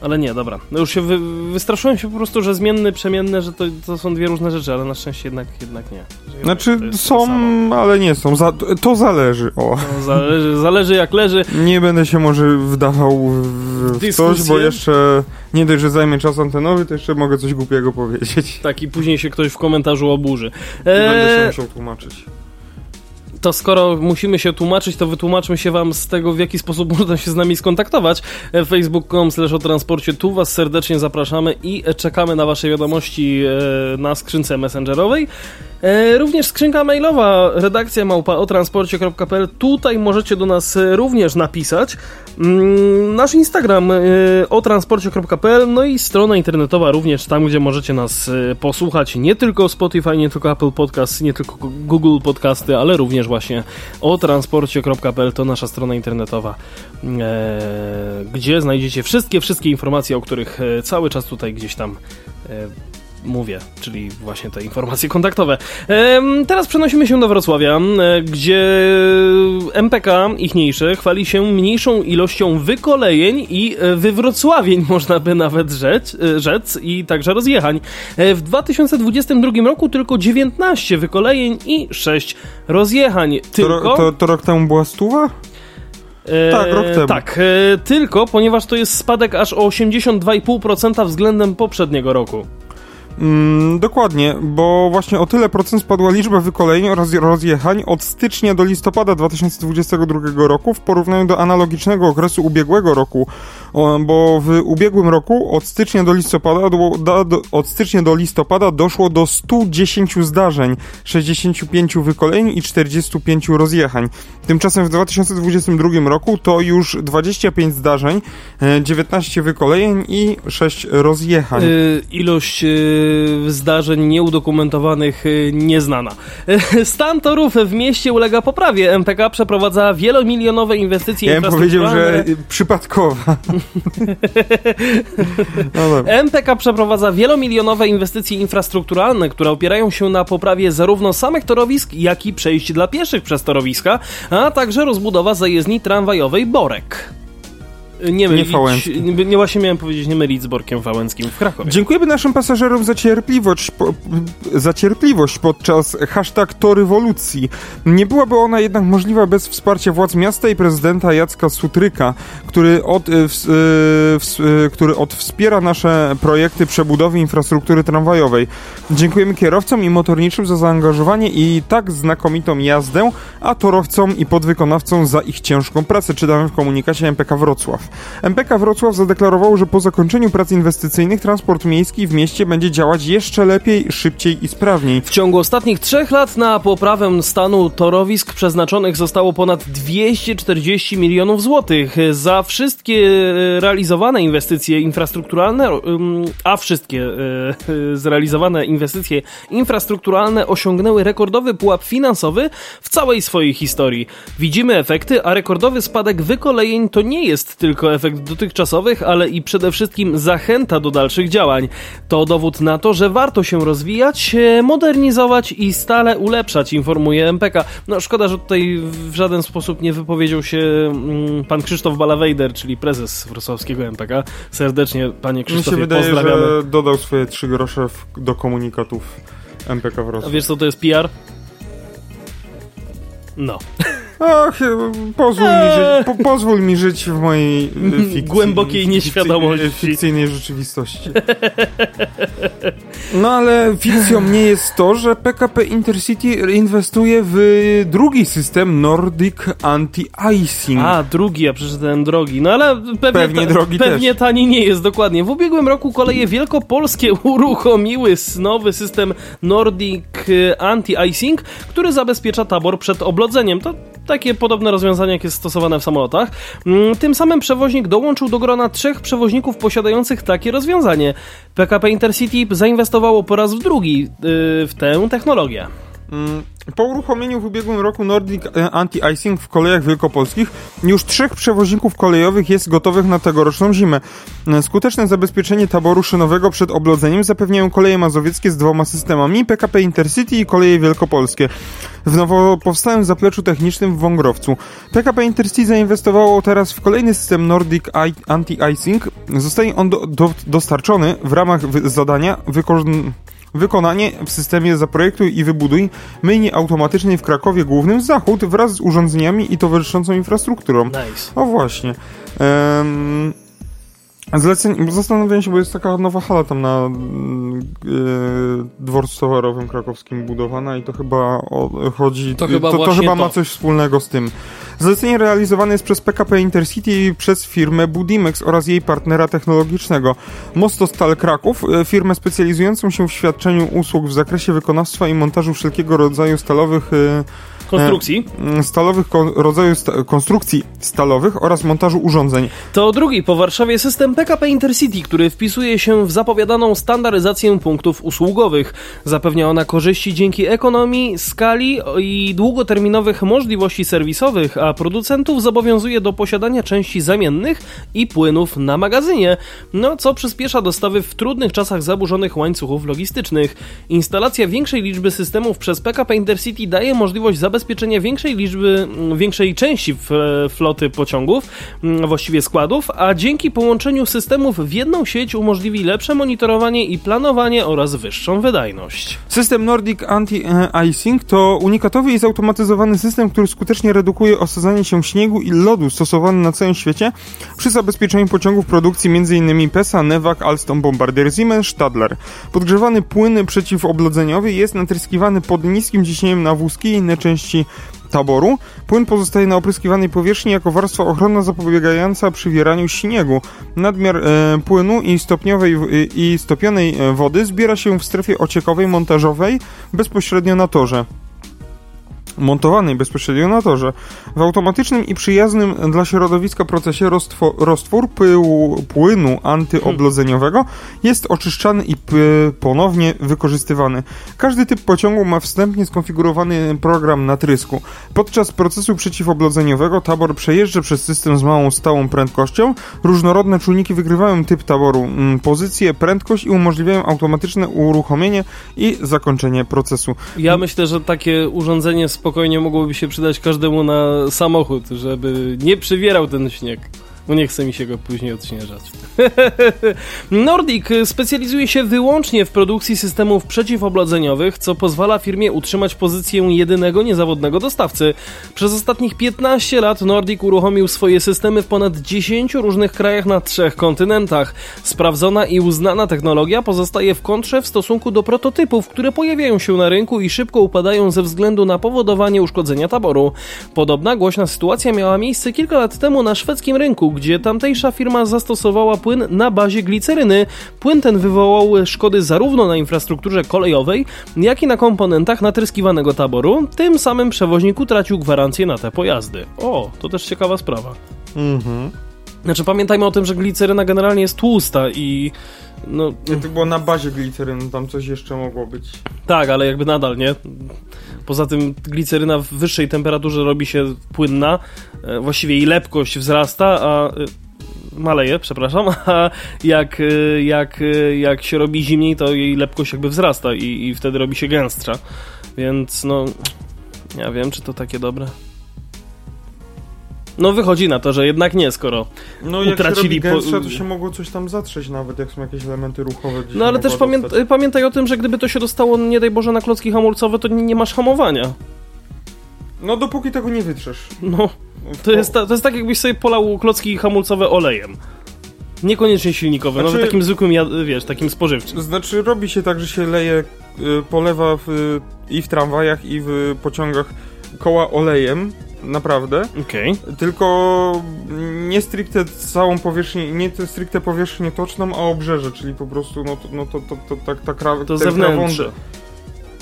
ale nie, dobra. No już się wy, wystraszyłem się po prostu, że zmienny, przemienny, że to, to są dwie różne rzeczy, ale na szczęście jednak, jednak nie. Znaczy są, ale nie są. Za, to zależy. O. No, zależy, zależy jak leży. Nie będę się może wdawał w, w coś, bo jeszcze nie dość, że zajmę czas antenowy, to jeszcze mogę coś głupiego powiedzieć. Tak, i później się ktoś w komentarzu oburzy. Eee... Będę się musiał tłumaczyć to skoro musimy się tłumaczyć, to wytłumaczmy się wam z tego, w jaki sposób można się z nami skontaktować. E, facebook.com slash o transporcie. Tu was serdecznie zapraszamy i czekamy na wasze wiadomości e, na skrzynce messengerowej. E, również skrzynka mailowa redakcja małpa o transporcie.pl. Tutaj możecie do nas również napisać. Mm, nasz Instagram o transporcie.pl, no i strona internetowa również tam, gdzie możecie nas posłuchać nie tylko Spotify, nie tylko Apple Podcast, nie tylko Google Podcasty, ale również właśnie o transporcie.pl to nasza strona internetowa, e, gdzie znajdziecie wszystkie, wszystkie informacje, o których e, cały czas tutaj gdzieś tam e, mówię, czyli właśnie te informacje kontaktowe. Teraz przenosimy się do Wrocławia, gdzie MPK ichniejsze chwali się mniejszą ilością wykolejeń i e, wywrocławień, można by nawet rzec, e, rzec i także rozjechań. E, w 2022 roku tylko 19 wykolejeń i 6 rozjechań. Tylko... To, to, to rok temu była stuwa? tak, rok temu. Tak, tylko ponieważ to jest spadek aż o 82,5% względem poprzedniego roku. Mm, dokładnie, bo właśnie o tyle procent spadła liczba wykolejeń oraz rozjechań od stycznia do listopada 2022 roku w porównaniu do analogicznego okresu ubiegłego roku, bo w ubiegłym roku od stycznia do listopada, do, do, od stycznia do listopada doszło do 110 zdarzeń, 65 wykolejeń i 45 rozjechań. Tymczasem w 2022 roku to już 25 zdarzeń, 19 e, wykolejeń i 6 rozjechań. Yy, ilość yy, zdarzeń nieudokumentowanych yy, nieznana. Stan torów w mieście ulega poprawie. MPK przeprowadza wielomilionowe inwestycje ja infrastrukturalne. Ja powiedział, że przypadkowa. no MPK przeprowadza wielomilionowe inwestycje infrastrukturalne, które opierają się na poprawie zarówno samych torowisk, jak i przejść dla pieszych przez torowiska, a także rozbudowa zajezdni tramwajowej Borek. Nie mylić, nie, nie właśnie miałem powiedzieć nie mylić z Borkiem Wałęckim w Krakowie. Dziękujemy naszym pasażerom za cierpliwość, po, za cierpliwość podczas hashtag to rewolucji. Nie byłaby ona jednak możliwa bez wsparcia władz miasta i prezydenta Jacka Sutryka, który od, w, w, który od wspiera nasze projekty przebudowy infrastruktury tramwajowej. Dziękujemy kierowcom i motorniczym za zaangażowanie i tak znakomitą jazdę, a torowcom i podwykonawcom za ich ciężką pracę. Czytamy w komunikacie MPK Wrocław. MPK Wrocław zadeklarował, że po zakończeniu prac inwestycyjnych transport miejski w mieście będzie działać jeszcze lepiej, szybciej i sprawniej. W ciągu ostatnich trzech lat na poprawę stanu torowisk przeznaczonych zostało ponad 240 milionów złotych. Za wszystkie e, realizowane inwestycje infrastrukturalne, a wszystkie e, zrealizowane inwestycje infrastrukturalne osiągnęły rekordowy pułap finansowy w całej swojej historii. Widzimy efekty, a rekordowy spadek wykolejeń to nie jest tylko tylko efekt dotychczasowych, ale i przede wszystkim zachęta do dalszych działań. To dowód na to, że warto się rozwijać, e, modernizować i stale ulepszać, informuje MPK. No szkoda, że tutaj w żaden sposób nie wypowiedział się mm, pan Krzysztof Balawejder, czyli prezes wrocławskiego MPK. Serdecznie, panie Krzysztofie, Mi się wydaje, pozdrawiamy. że dodał swoje trzy grosze w, do komunikatów MPK A Wrocław. wiesz co to jest PR? No. Ach, pozwól mi, żyć, po, pozwól mi żyć w mojej e, fikcji, Głębokiej nieświadomości. Fikcyjnej rzeczywistości. No ale fikcją nie jest to, że PKP Intercity inwestuje w drugi system Nordic Anti-Icing. A, drugi, ja przeczytałem drogi. No ale pewnie, Pewnie drogi pewnie też. tani nie jest, dokładnie. W ubiegłym roku koleje wielkopolskie uruchomiły nowy system Nordic e, Anti-Icing, który zabezpiecza tabor przed oblodzeniem. To takie podobne rozwiązanie, jak jest stosowane w samolotach. Mm, Tym samym przewoźnik dołączył do grona trzech przewoźników posiadających takie rozwiązanie. PKP Intercity zainwestowało po raz drugi yy, w tę technologię. Mm, Po uruchomieniu w ubiegłym roku Nordic e, Anti-Icing w kolejach wielkopolskich już trzech przewoźników kolejowych jest gotowych na tegoroczną zimę. E, Skuteczne zabezpieczenie taboru szynowego przed oblodzeniem zapewniają koleje mazowieckie z dwoma systemami PKP Intercity i koleje wielkopolskie. W nowo powstałym zapleczu technicznym w Wągrowcu. PKP Intercity zainwestowało teraz w kolejny system Nordic Anti-Icing. Zostanie on do, do, dostarczony w ramach wy- zadania wykorzystania Wykonanie w systemie Zaprojektuj i Wybuduj myjni automatycznej w Krakowie Głównym Zachód wraz z urządzeniami i towarzyszącą infrastrukturą. Nice. O właśnie. Um, zlecenie, zastanawiam się, bo jest taka nowa hala tam na e, dworcu towarowym krakowskim budowana i to chyba o, chodzi... To chyba to, to chyba to. ma coś wspólnego z tym. Zlecenie realizowane jest przez PKP Intercity i przez firmę Budimex oraz jej partnera technologicznego. Mostostal Kraków, e, firmę specjalizującą się w świadczeniu usług w zakresie wykonawstwa i montażu wszelkiego rodzaju stalowych e, Konstrukcji. e, stalowych kon, rodzaju sta, konstrukcji stalowych oraz montażu urządzeń. To drugi po Warszawie system PKP Intercity, który wpisuje się w zapowiadaną standaryzację punktów usługowych. Zapewnia ona korzyści dzięki ekonomii, skali i długoterminowych możliwości serwisowych, a producentów zobowiązuje do posiadania części zamiennych i płynów na magazynie, no co przyspiesza dostawy w trudnych czasach zaburzonych łańcuchów logistycznych. Instalacja większej liczby systemów przez PKP Intercity daje możliwość zabezpieczenia większej liczby, mm, większej części f- floty pociągów, mm, właściwie składów, a dzięki połączeniu systemów w jedną sieć umożliwi lepsze monitorowanie i planowanie oraz wyższą wydajność. System Nordic Anti-Icing to unikatowy i zautomatyzowany system, który skutecznie redukuje osadzanie się śniegu i lodu stosowany na całym świecie przy zabezpieczeniu pociągów produkcji m.in. PESA, Newag, Alstom, Bombardier, Siemens, Stadler. Podgrzewany płyn przeciwoblodzeniowy jest natryskiwany pod niskim ciśnieniem na wózki i inne części taboru. Płyn pozostaje na opryskiwanej powierzchni jako warstwa ochronna zapobiegająca przywieraniu śniegu. Nadmiar e, płynu i, stopniowej, w- i stopionej e, wody zbiera się w strefie ociekowej montażowej bezpośrednio na torze montowanej bezpośrednio na torze. W automatycznym i przyjaznym dla środowiska procesie roztwo, roztwór pyłu, płynu antyoblodzeniowego jest oczyszczany i ponownie wykorzystywany. Każdy typ pociągu ma wstępnie skonfigurowany program natrysku. Podczas procesu przeciwoblodzeniowego tabor przejeżdża przez system z małą stałą prędkością. Różnorodne czujniki wygrywają typ taboru, mm, pozycję, prędkość i umożliwiają automatyczne uruchomienie i zakończenie procesu. Ja myślę, że takie urządzenie spokojnie mogłoby się przydać każdemu na samochód, żeby nie przywierał ten śnieg. Bo nie chce mi się go później odśnieżać. Nordic specjalizuje się wyłącznie w produkcji systemów przeciwoblodzeniowych, co pozwala firmie utrzymać pozycję jedynego niezawodnego dostawcy. Przez ostatnich 15 lat Nordic uruchomił swoje systemy w ponad 10 różnych krajach na trzech kontynentach. Sprawdzona i uznana technologia pozostaje w kontrze w stosunku do prototypów, które pojawiają się na rynku i szybko upadają ze względu na powodowanie uszkodzenia taboru. Podobna głośna sytuacja miała miejsce kilka lat temu na szwedzkim rynku, gdzie tamtejsza firma zastosowała płyn na bazie gliceryny. Płyn ten wywołał szkody zarówno na infrastrukturze kolejowej, jak i na komponentach natryskiwanego taboru. Tym samym przewoźnik utracił gwarancję na te pojazdy. O, to też ciekawa sprawa. Mhm. Znaczy pamiętajmy o tym, że gliceryna generalnie jest tłusta i no To było na bazie gliceryny, tam coś jeszcze mogło być. tak, ale jakby nadal, nie? Poza tym gliceryna w wyższej temperaturze robi się płynna, e, właściwie jej lepkość wzrasta, a e, maleje, przepraszam, a jak, y, jak, jak się robi zimniej, to jej lepkość jakby wzrasta i, i wtedy robi się gęstsza. Więc no, ja wiem, czy to takie dobre. No wychodzi na to, że jednak nie, skoro No jak Utracili się gęstsze, to się mogło coś tam zatrzeć nawet, jak są jakieś elementy ruchowe. No ale też pamię pamiętaj o tym, że gdyby to się dostało, nie daj Boże, na klocki hamulcowe, to nie, nie masz hamowania. No dopóki tego nie wytrzesz. No, to jest, ta, to jest tak, jakbyś sobie polał klocki hamulcowe olejem. Niekoniecznie silnikowe, Znaczy- nawet takim zwykłym, wiesz, takim spożywczym. Znaczy robi się tak, że się leje, y, polewa w, y, i w tramwajach, i w pociągach koła olejem, naprawdę. Okej. Tylko nie stricte całą powierzchnię, nie te stricte powierzchnię toczną, a obrzeże, czyli po prostu no to, no to, to, to, tak ta kra, To zewnętrzne.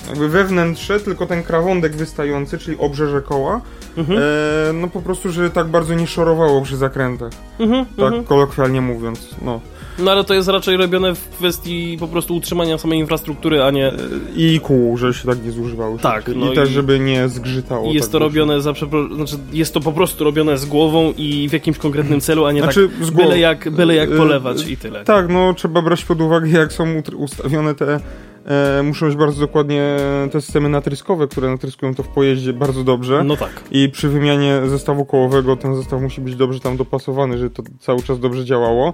Jakby wewnętrze, tylko ten krawądek wystający, czyli obrzeże koła, Mhm. e, no po prostu, że tak bardzo nie szorowało przy zakrętach, Mhm, tak mhm. kolokwialnie mówiąc, no. No ale to jest raczej robione w kwestii po prostu utrzymania samej infrastruktury, a nie... I kół, że się tak nie zużywało. Tak, no I też, i- żeby nie zgrzytało. I jest tak to robione za przepro... znaczy jest to po prostu robione z głową i w jakimś konkretnym celu, a nie Znaczy, tak z byle jak, byle jak Y, polewać i tyle. Tak, no trzeba brać pod uwagę, jak są ustawione te. E, muszą być bardzo dokładnie te systemy natryskowe, które natryskują to w pojeździe bardzo dobrze. No tak. I przy wymianie zestawu kołowego ten zestaw musi być dobrze tam dopasowany, żeby to cały czas dobrze działało.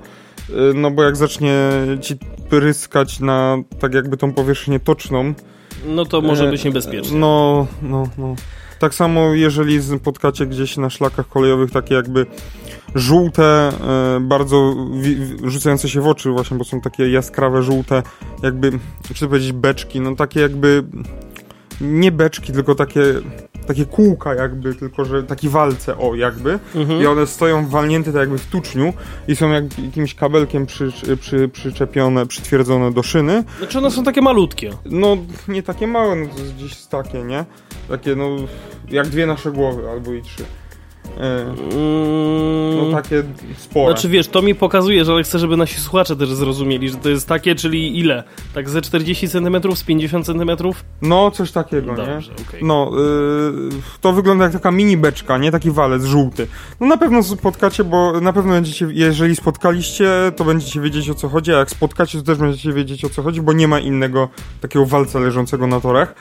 E, No bo jak zacznie ci pryskać na tak jakby tą powierzchnię toczną. No to może e, być niebezpieczne. No, no, no. Tak samo jeżeli spotkacie gdzieś na szlakach kolejowych takie jakby żółte, e, bardzo rzucające się w oczy właśnie, bo są takie jaskrawe, żółte, jakby, czy to powiedzieć beczki, no takie jakby, nie beczki, tylko takie, takie kółka jakby, tylko że taki walce, o jakby, Mhm. i one stoją walnięte tak jakby w tuczniu i są jak, jakimś kabelkiem przy, przy, przyczepione, przytwierdzone do szyny, Znaczy one są takie malutkie. no, nie takie małe, no to jest gdzieś takie, nie? Takie, no, jak dwie nasze głowy, albo i trzy. Mm, no takie spore. Znaczy wiesz, to mi pokazuje, że chcę, żeby nasi słuchacze też zrozumieli, że to jest takie, czyli ile? Tak ze 40 cm, z 50 cm? No, coś takiego, nie? Dobrze, okej. No, y, to wygląda jak taka mini beczka, nie? Taki walec żółty. No na pewno spotkacie, bo na pewno będziecie, jeżeli spotkaliście, to będziecie wiedzieć o co chodzi, a jak spotkacie, to też będziecie wiedzieć o co chodzi, bo nie ma innego takiego walca leżącego na torach.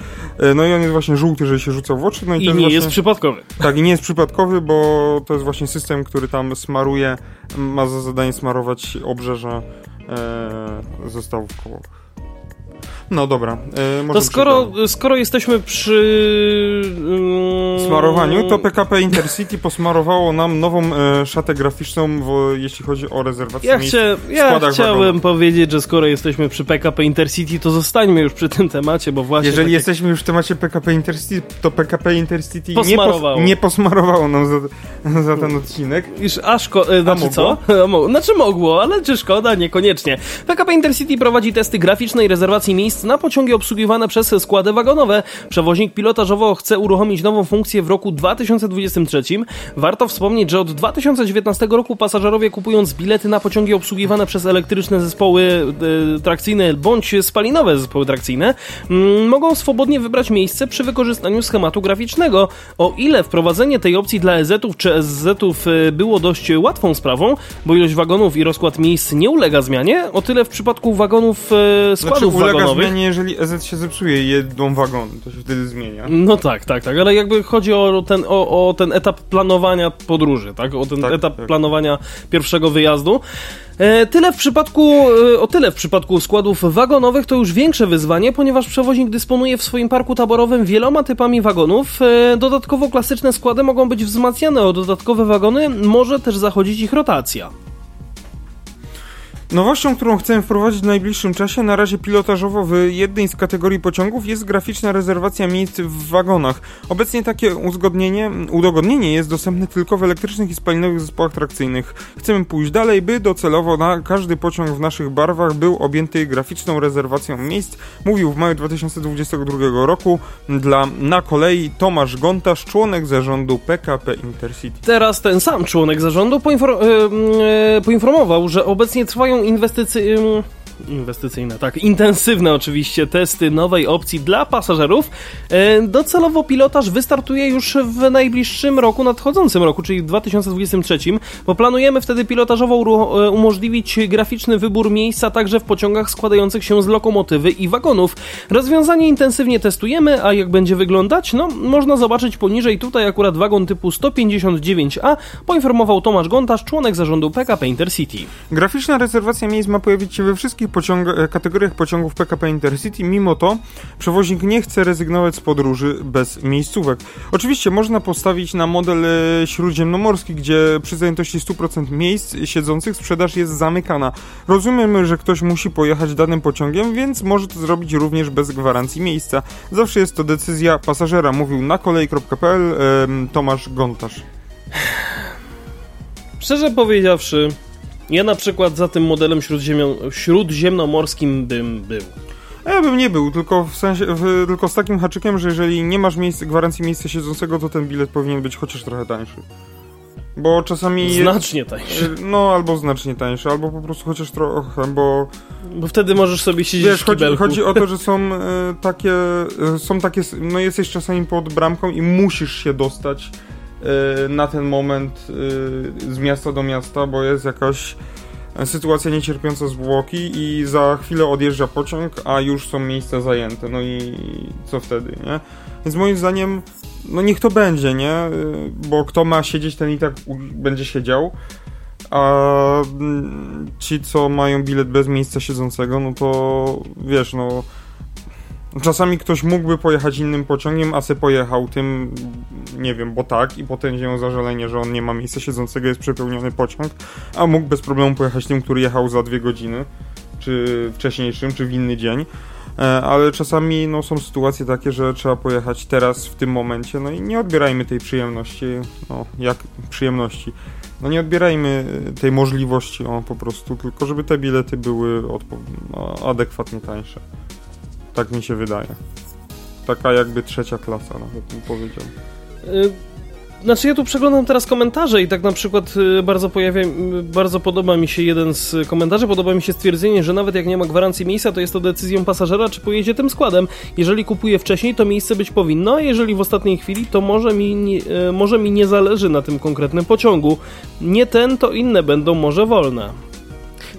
Y, no i on jest właśnie żółty, że się rzuca w oczy, no i, I nie właśnie... jest przypadkowy. Tak, i nie jest przypadkowy, bo to jest właśnie system, który tam smaruje, ma za zadanie smarować obrzeża e, zestawów kołowych. No dobra. E, To skoro, skoro jesteśmy przy... mm, smarowaniu, to PKP Intercity posmarowało nam nową e, szatę graficzną, w, jeśli chodzi o rezerwację Ja, miejsc chcia, ja chciałem powiedzieć, że skoro jesteśmy przy PKP Intercity, to zostańmy już przy tym temacie, bo właśnie... Jeżeli jesteśmy już w temacie PKP Intercity, to PKP Intercity nie, Posmarowało. pos, nie posmarowało nam za, za ten odcinek. Iż a szko... e, Znaczy co? Mo- Znaczy mogło, ale czy szkoda? Niekoniecznie. PKP Intercity prowadzi testy graficznej rezerwacji miejsc na pociągi obsługiwane przez składy wagonowe. Przewoźnik pilotażowo chce uruchomić nową funkcję w roku 2023. Warto wspomnieć, że od 2019 roku pasażerowie kupując bilety na pociągi obsługiwane przez elektryczne zespoły e, trakcyjne bądź spalinowe zespoły trakcyjne mm, mogą swobodnie wybrać miejsce przy wykorzystaniu schematu graficznego. O ile wprowadzenie tej opcji dla EZ-ów czy SZ-ów e, było dość łatwą sprawą, bo ilość wagonów i rozkład miejsc nie ulega zmianie, o tyle w przypadku wagonów e, Znaczy składów ulega wagonowych zmianie, jeżeli EZ się zepsuje jedną wagon, to się wtedy zmienia. no tak, tak, tak, ale jakby chodzi o ten, o, o ten etap planowania podróży, tak? O ten Tak, etap tak. planowania pierwszego wyjazdu. E, tyle w przypadku, e, o tyle w przypadku składów wagonowych to już większe wyzwanie, ponieważ przewoźnik dysponuje w swoim parku taborowym wieloma typami wagonów. E, dodatkowo klasyczne składy mogą być wzmacniane o dodatkowe wagony, może też zachodzić ich rotacja. Nowością, którą chcemy wprowadzić w najbliższym czasie, na razie pilotażowo w jednej z kategorii pociągów, jest graficzna rezerwacja miejsc w wagonach. Obecnie takie uzgodnienie, udogodnienie jest dostępne tylko w elektrycznych i spalinowych zespołach trakcyjnych. Chcemy pójść dalej, by docelowo na każdy pociąg w naszych barwach był objęty graficzną rezerwacją miejsc, mówił w maju 2022 roku dla Na Kolei Tomasz Gontarz, członek zarządu PKP Intercity. Teraz ten sam członek zarządu e, poinformował, że obecnie trwają inwestycje. Inwestycyjne, tak. Intensywne oczywiście testy nowej opcji dla pasażerów. E, docelowo pilotaż wystartuje już w najbliższym roku, nadchodzącym roku, czyli w 2023, bo planujemy wtedy pilotażowo e, umożliwić graficzny wybór miejsca także w pociągach składających się z lokomotywy i wagonów. Rozwiązanie intensywnie testujemy, a jak będzie wyglądać? No, można zobaczyć poniżej. Tutaj akurat wagon typu 159A poinformował Tomasz Gontarz, członek zarządu PKP Intercity. Graficzna rezerwacja miejsc ma pojawić się we wszystkich e, kategoriach pociągów PKP Intercity. Mimo to przewoźnik nie chce rezygnować z podróży bez miejscówek. Oczywiście można postawić na model e, śródziemnomorski, gdzie przy zajętości 100% miejsc siedzących sprzedaż jest zamykana. Rozumiemy, że ktoś musi pojechać danym pociągiem, więc może to zrobić również bez gwarancji miejsca. Zawsze jest to decyzja pasażera, mówił na kolej.pl Tomasz Gontarz. Szczerze powiedziawszy, ja na przykład za tym modelem śródziemnomorskim bym był. Ja bym nie był, tylko w sensie, w, tylko z takim haczykiem, że jeżeli nie masz miejsc, gwarancji miejsca siedzącego, to ten bilet powinien być chociaż trochę tańszy. Bo czasami. Znacznie tańszy. No, albo znacznie tańszy, albo po prostu chociaż trochę, bo. Bo wtedy możesz sobie siedzieć Wiesz, w chodzi, kibelku. chodzi o to, że są e, takie. E, są takie. No, jesteś czasami pod bramką i musisz się dostać e, na ten moment e, z miasta do miasta, bo jest jakaś sytuacja niecierpiąca zwłoki i za chwilę odjeżdża pociąg, a już są miejsca zajęte. No i co wtedy, nie? Więc moim zdaniem, no niech to będzie, nie? Bo kto ma siedzieć, ten i tak będzie siedział. A ci, co mają bilet bez miejsca siedzącego, no to wiesz, no Czasami ktoś mógłby pojechać innym pociągiem, a se pojechał tym, nie wiem, bo tak i potem wziął zażalenie, że on nie ma miejsca siedzącego, jest przepełniony pociąg, a mógł bez problemu pojechać tym, który jechał za dwie godziny, czy wcześniejszym, czy w inny dzień. E, ale czasami no, są sytuacje takie, że trzeba pojechać teraz, w tym momencie, no i nie odbierajmy tej przyjemności, no jak przyjemności. No nie odbierajmy tej możliwości, o po prostu, tylko żeby te bilety były no, adekwatnie tańsze. Tak mi się wydaje. Taka jakby trzecia klasa, nawet bym powiedział. Y znaczy ja tu przeglądam teraz komentarze i tak na przykład y, bardzo pojawia, bardzo podoba mi się jeden z komentarzy, podoba mi się stwierdzenie, że nawet jak nie ma gwarancji miejsca, to jest to decyzją pasażera, czy pojedzie tym składem. Jeżeli kupuje wcześniej, to miejsce być powinno, a jeżeli w ostatniej chwili, to może mi, nie, y, może mi nie zależy na tym konkretnym pociągu. Nie ten, to inne będą może wolne.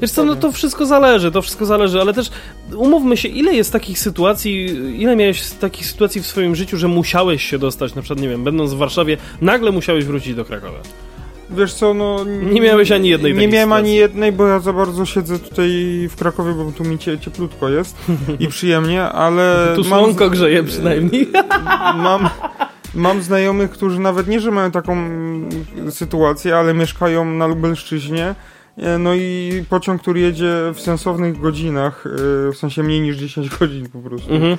Wiesz co, no to wszystko zależy, to wszystko zależy, ale też umówmy się, ile jest takich sytuacji, ile miałeś takich sytuacji w swoim życiu, że musiałeś się dostać, na przykład, nie wiem, będąc w Warszawie, nagle musiałeś wrócić do Krakowa. Wiesz co, no... Nie miałeś ani jednej Nie miałem sytuacji. ani jednej, bo ja za bardzo siedzę tutaj w Krakowie, bo tu mi cieplutko jest i przyjemnie, ale... Tu słonko grzeje przynajmniej. Mam... Mam znajomych, którzy nawet nie, że mają taką sytuację, ale mieszkają na Lubelszczyźnie no i pociąg, który jedzie w sensownych godzinach, e, w sensie mniej niż 10 godzin po prostu. Mhm. E,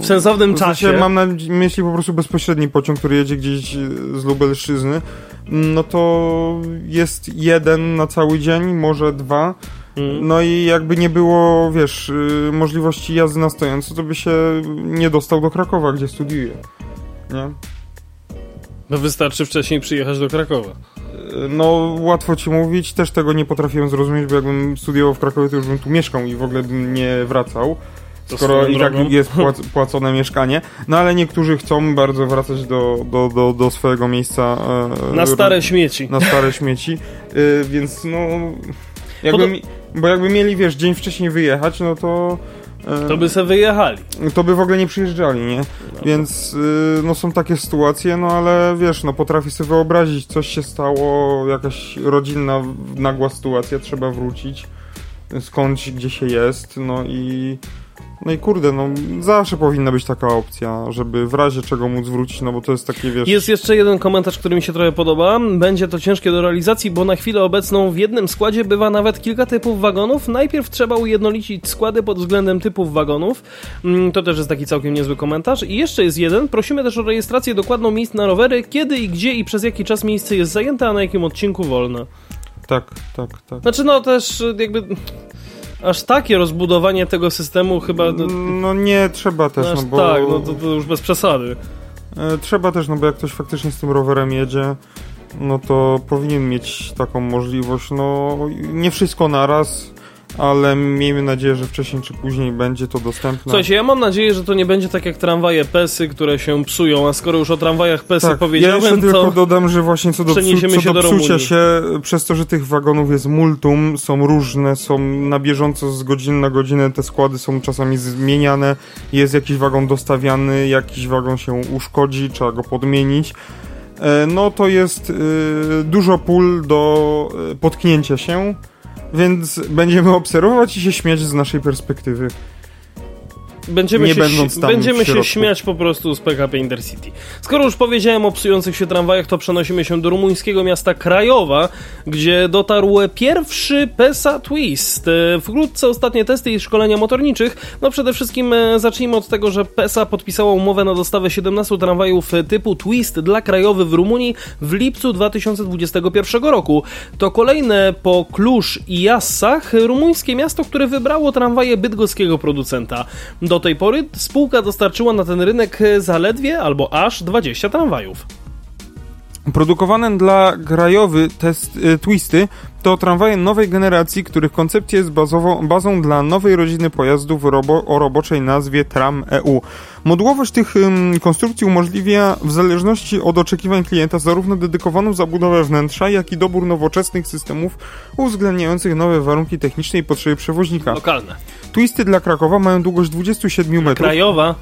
w sensownym w sensie czasie. Mam na myśli po prostu bezpośredni pociąg, który jedzie gdzieś z Lubelszczyzny. No to jest jeden na cały dzień, może dwa. Mhm. No i jakby nie było, wiesz, możliwości jazdy na stojąco, to by się nie dostał do Krakowa, gdzie studiuje. Nie? No wystarczy wcześniej przyjechać do Krakowa. No, łatwo ci mówić, też tego nie potrafiłem zrozumieć, bo jakbym studiował w Krakowie, to już bym tu mieszkał i w ogóle bym nie wracał. To skoro i tak jest płac płacone mieszkanie. No ale niektórzy chcą bardzo wracać do, do, do, do swojego miejsca. E, na stare śmieci. Na stare śmieci. E, więc no. Jakby, bo jakby mieli, wiesz, dzień wcześniej wyjechać, no to to by se wyjechali. To by w ogóle nie przyjeżdżali, nie? No. Więc y, no są takie sytuacje, no ale wiesz, no potrafię sobie wyobrazić, coś się stało, jakaś rodzinna, nagła sytuacja, trzeba wrócić skądś, gdzie się jest, no i no i kurde, no zawsze powinna być taka opcja, żeby w razie czego móc wrócić, no bo to jest takie, wiesz... Jest jeszcze jeden komentarz, który mi się trochę podoba. Będzie to ciężkie do realizacji, bo na chwilę obecną w jednym składzie bywa nawet kilka typów wagonów. Najpierw trzeba ujednolicić składy pod względem typów wagonów. Mm, to też jest taki całkiem niezły komentarz. I jeszcze jest jeden. Prosimy też o rejestrację dokładną miejsc na rowery, kiedy i gdzie i przez jaki czas miejsce jest zajęte, a na jakim odcinku wolne. Tak, tak, tak. Znaczy no też jakby aż takie rozbudowanie tego systemu chyba... No, nie, trzeba też, no bo... Tak, no to, to już bez przesady. E, trzeba też, no bo jak ktoś faktycznie z tym rowerem jedzie, no to powinien mieć taką możliwość, no nie wszystko naraz, ale miejmy nadzieję, że wcześniej czy później będzie to dostępne. Słuchajcie, ja mam nadzieję, że to nie będzie tak jak tramwaje PESy, które się psują, a skoro już o tramwajach PESy tak, powiedziałem, ja jeszcze to... tylko dodam, że właśnie co do, psu, co się do do psucia się, przez to, że tych wagonów jest multum, są różne, są na bieżąco z godziny na godzinę, te składy są czasami zmieniane, jest jakiś wagon dostawiany, jakiś wagon się uszkodzi, trzeba go podmienić. E, No to jest y, dużo pól do y, potknięcia się, więc będziemy obserwować i się śmiać z naszej perspektywy. Będziemy, nie się, będąc tam będziemy się śmiać po prostu z PKP Intercity. Skoro już powiedziałem o psujących się tramwajach, to przenosimy się do rumuńskiego miasta Krajowa, gdzie dotarł pierwszy PESA Twist. E, Wkrótce ostatnie testy i szkolenia motorniczych. No przede wszystkim e, zacznijmy od tego, że PESA podpisała umowę na dostawę 17 tramwajów e, typu Twist dla Krajowy w Rumunii w lipcu 2021 roku. To kolejne po Klusz i Jassach rumuńskie miasto, które wybrało tramwaje bydgoskiego producenta. Do tej pory spółka dostarczyła na ten rynek zaledwie albo aż 20 tramwajów. Produkowane dla krajowy test y, Twisty to tramwaje nowej generacji, których koncepcja jest bazą dla nowej rodziny pojazdów robo, o roboczej nazwie Tram EU. Modułowość tych ym, konstrukcji umożliwia w zależności od oczekiwań klienta zarówno dedykowaną zabudowę wnętrza, jak i dobór nowoczesnych systemów uwzględniających nowe warunki techniczne i potrzeby przewoźnika. Lokalne. Twisty dla Krakowa mają długość 27 metrów. Krajowa.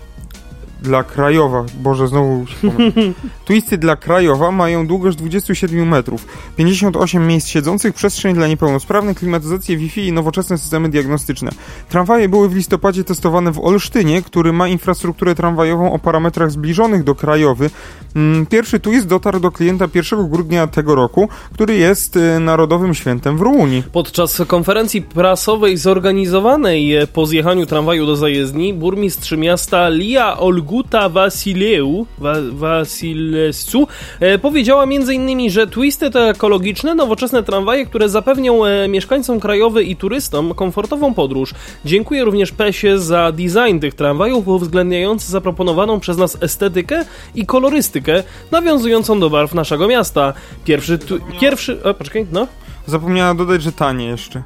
Dla Krajowa, Boże, znowu się pomyliłem. Twisty dla Krajowa mają długość 27 metrów, 58 miejsc siedzących, przestrzeń dla niepełnosprawnych, klimatyzację Wi-Fi i nowoczesne systemy diagnostyczne. Tramwaje były w listopadzie testowane w Olsztynie, który ma infrastrukturę tramwajową o parametrach zbliżonych do Krajowy. Mm, Pierwszy Twist dotarł do klienta 1 grudnia tego roku, który jest y, Narodowym Świętem w Rumunii. Podczas konferencji prasowej zorganizowanej e, po zjechaniu tramwaju do zajezdni, burmistrz miasta Lia Olguta Vasileu, Wa, Vasilescu e, powiedziała m.in., że Twisty to ekologiczne, nowoczesne tramwaje, które zapewnią e, mieszkańcom krajowy i turystom komfortową podróż. Dziękuję również PESie za design tych tramwajów uwzględniający zaproponowaną przez nas estetykę i kolorystykę nawiązującą do barw naszego miasta. Pierwszy, tu, pierwszy, o, poczekaj, no. Zapomniała dodać, że tanie jeszcze.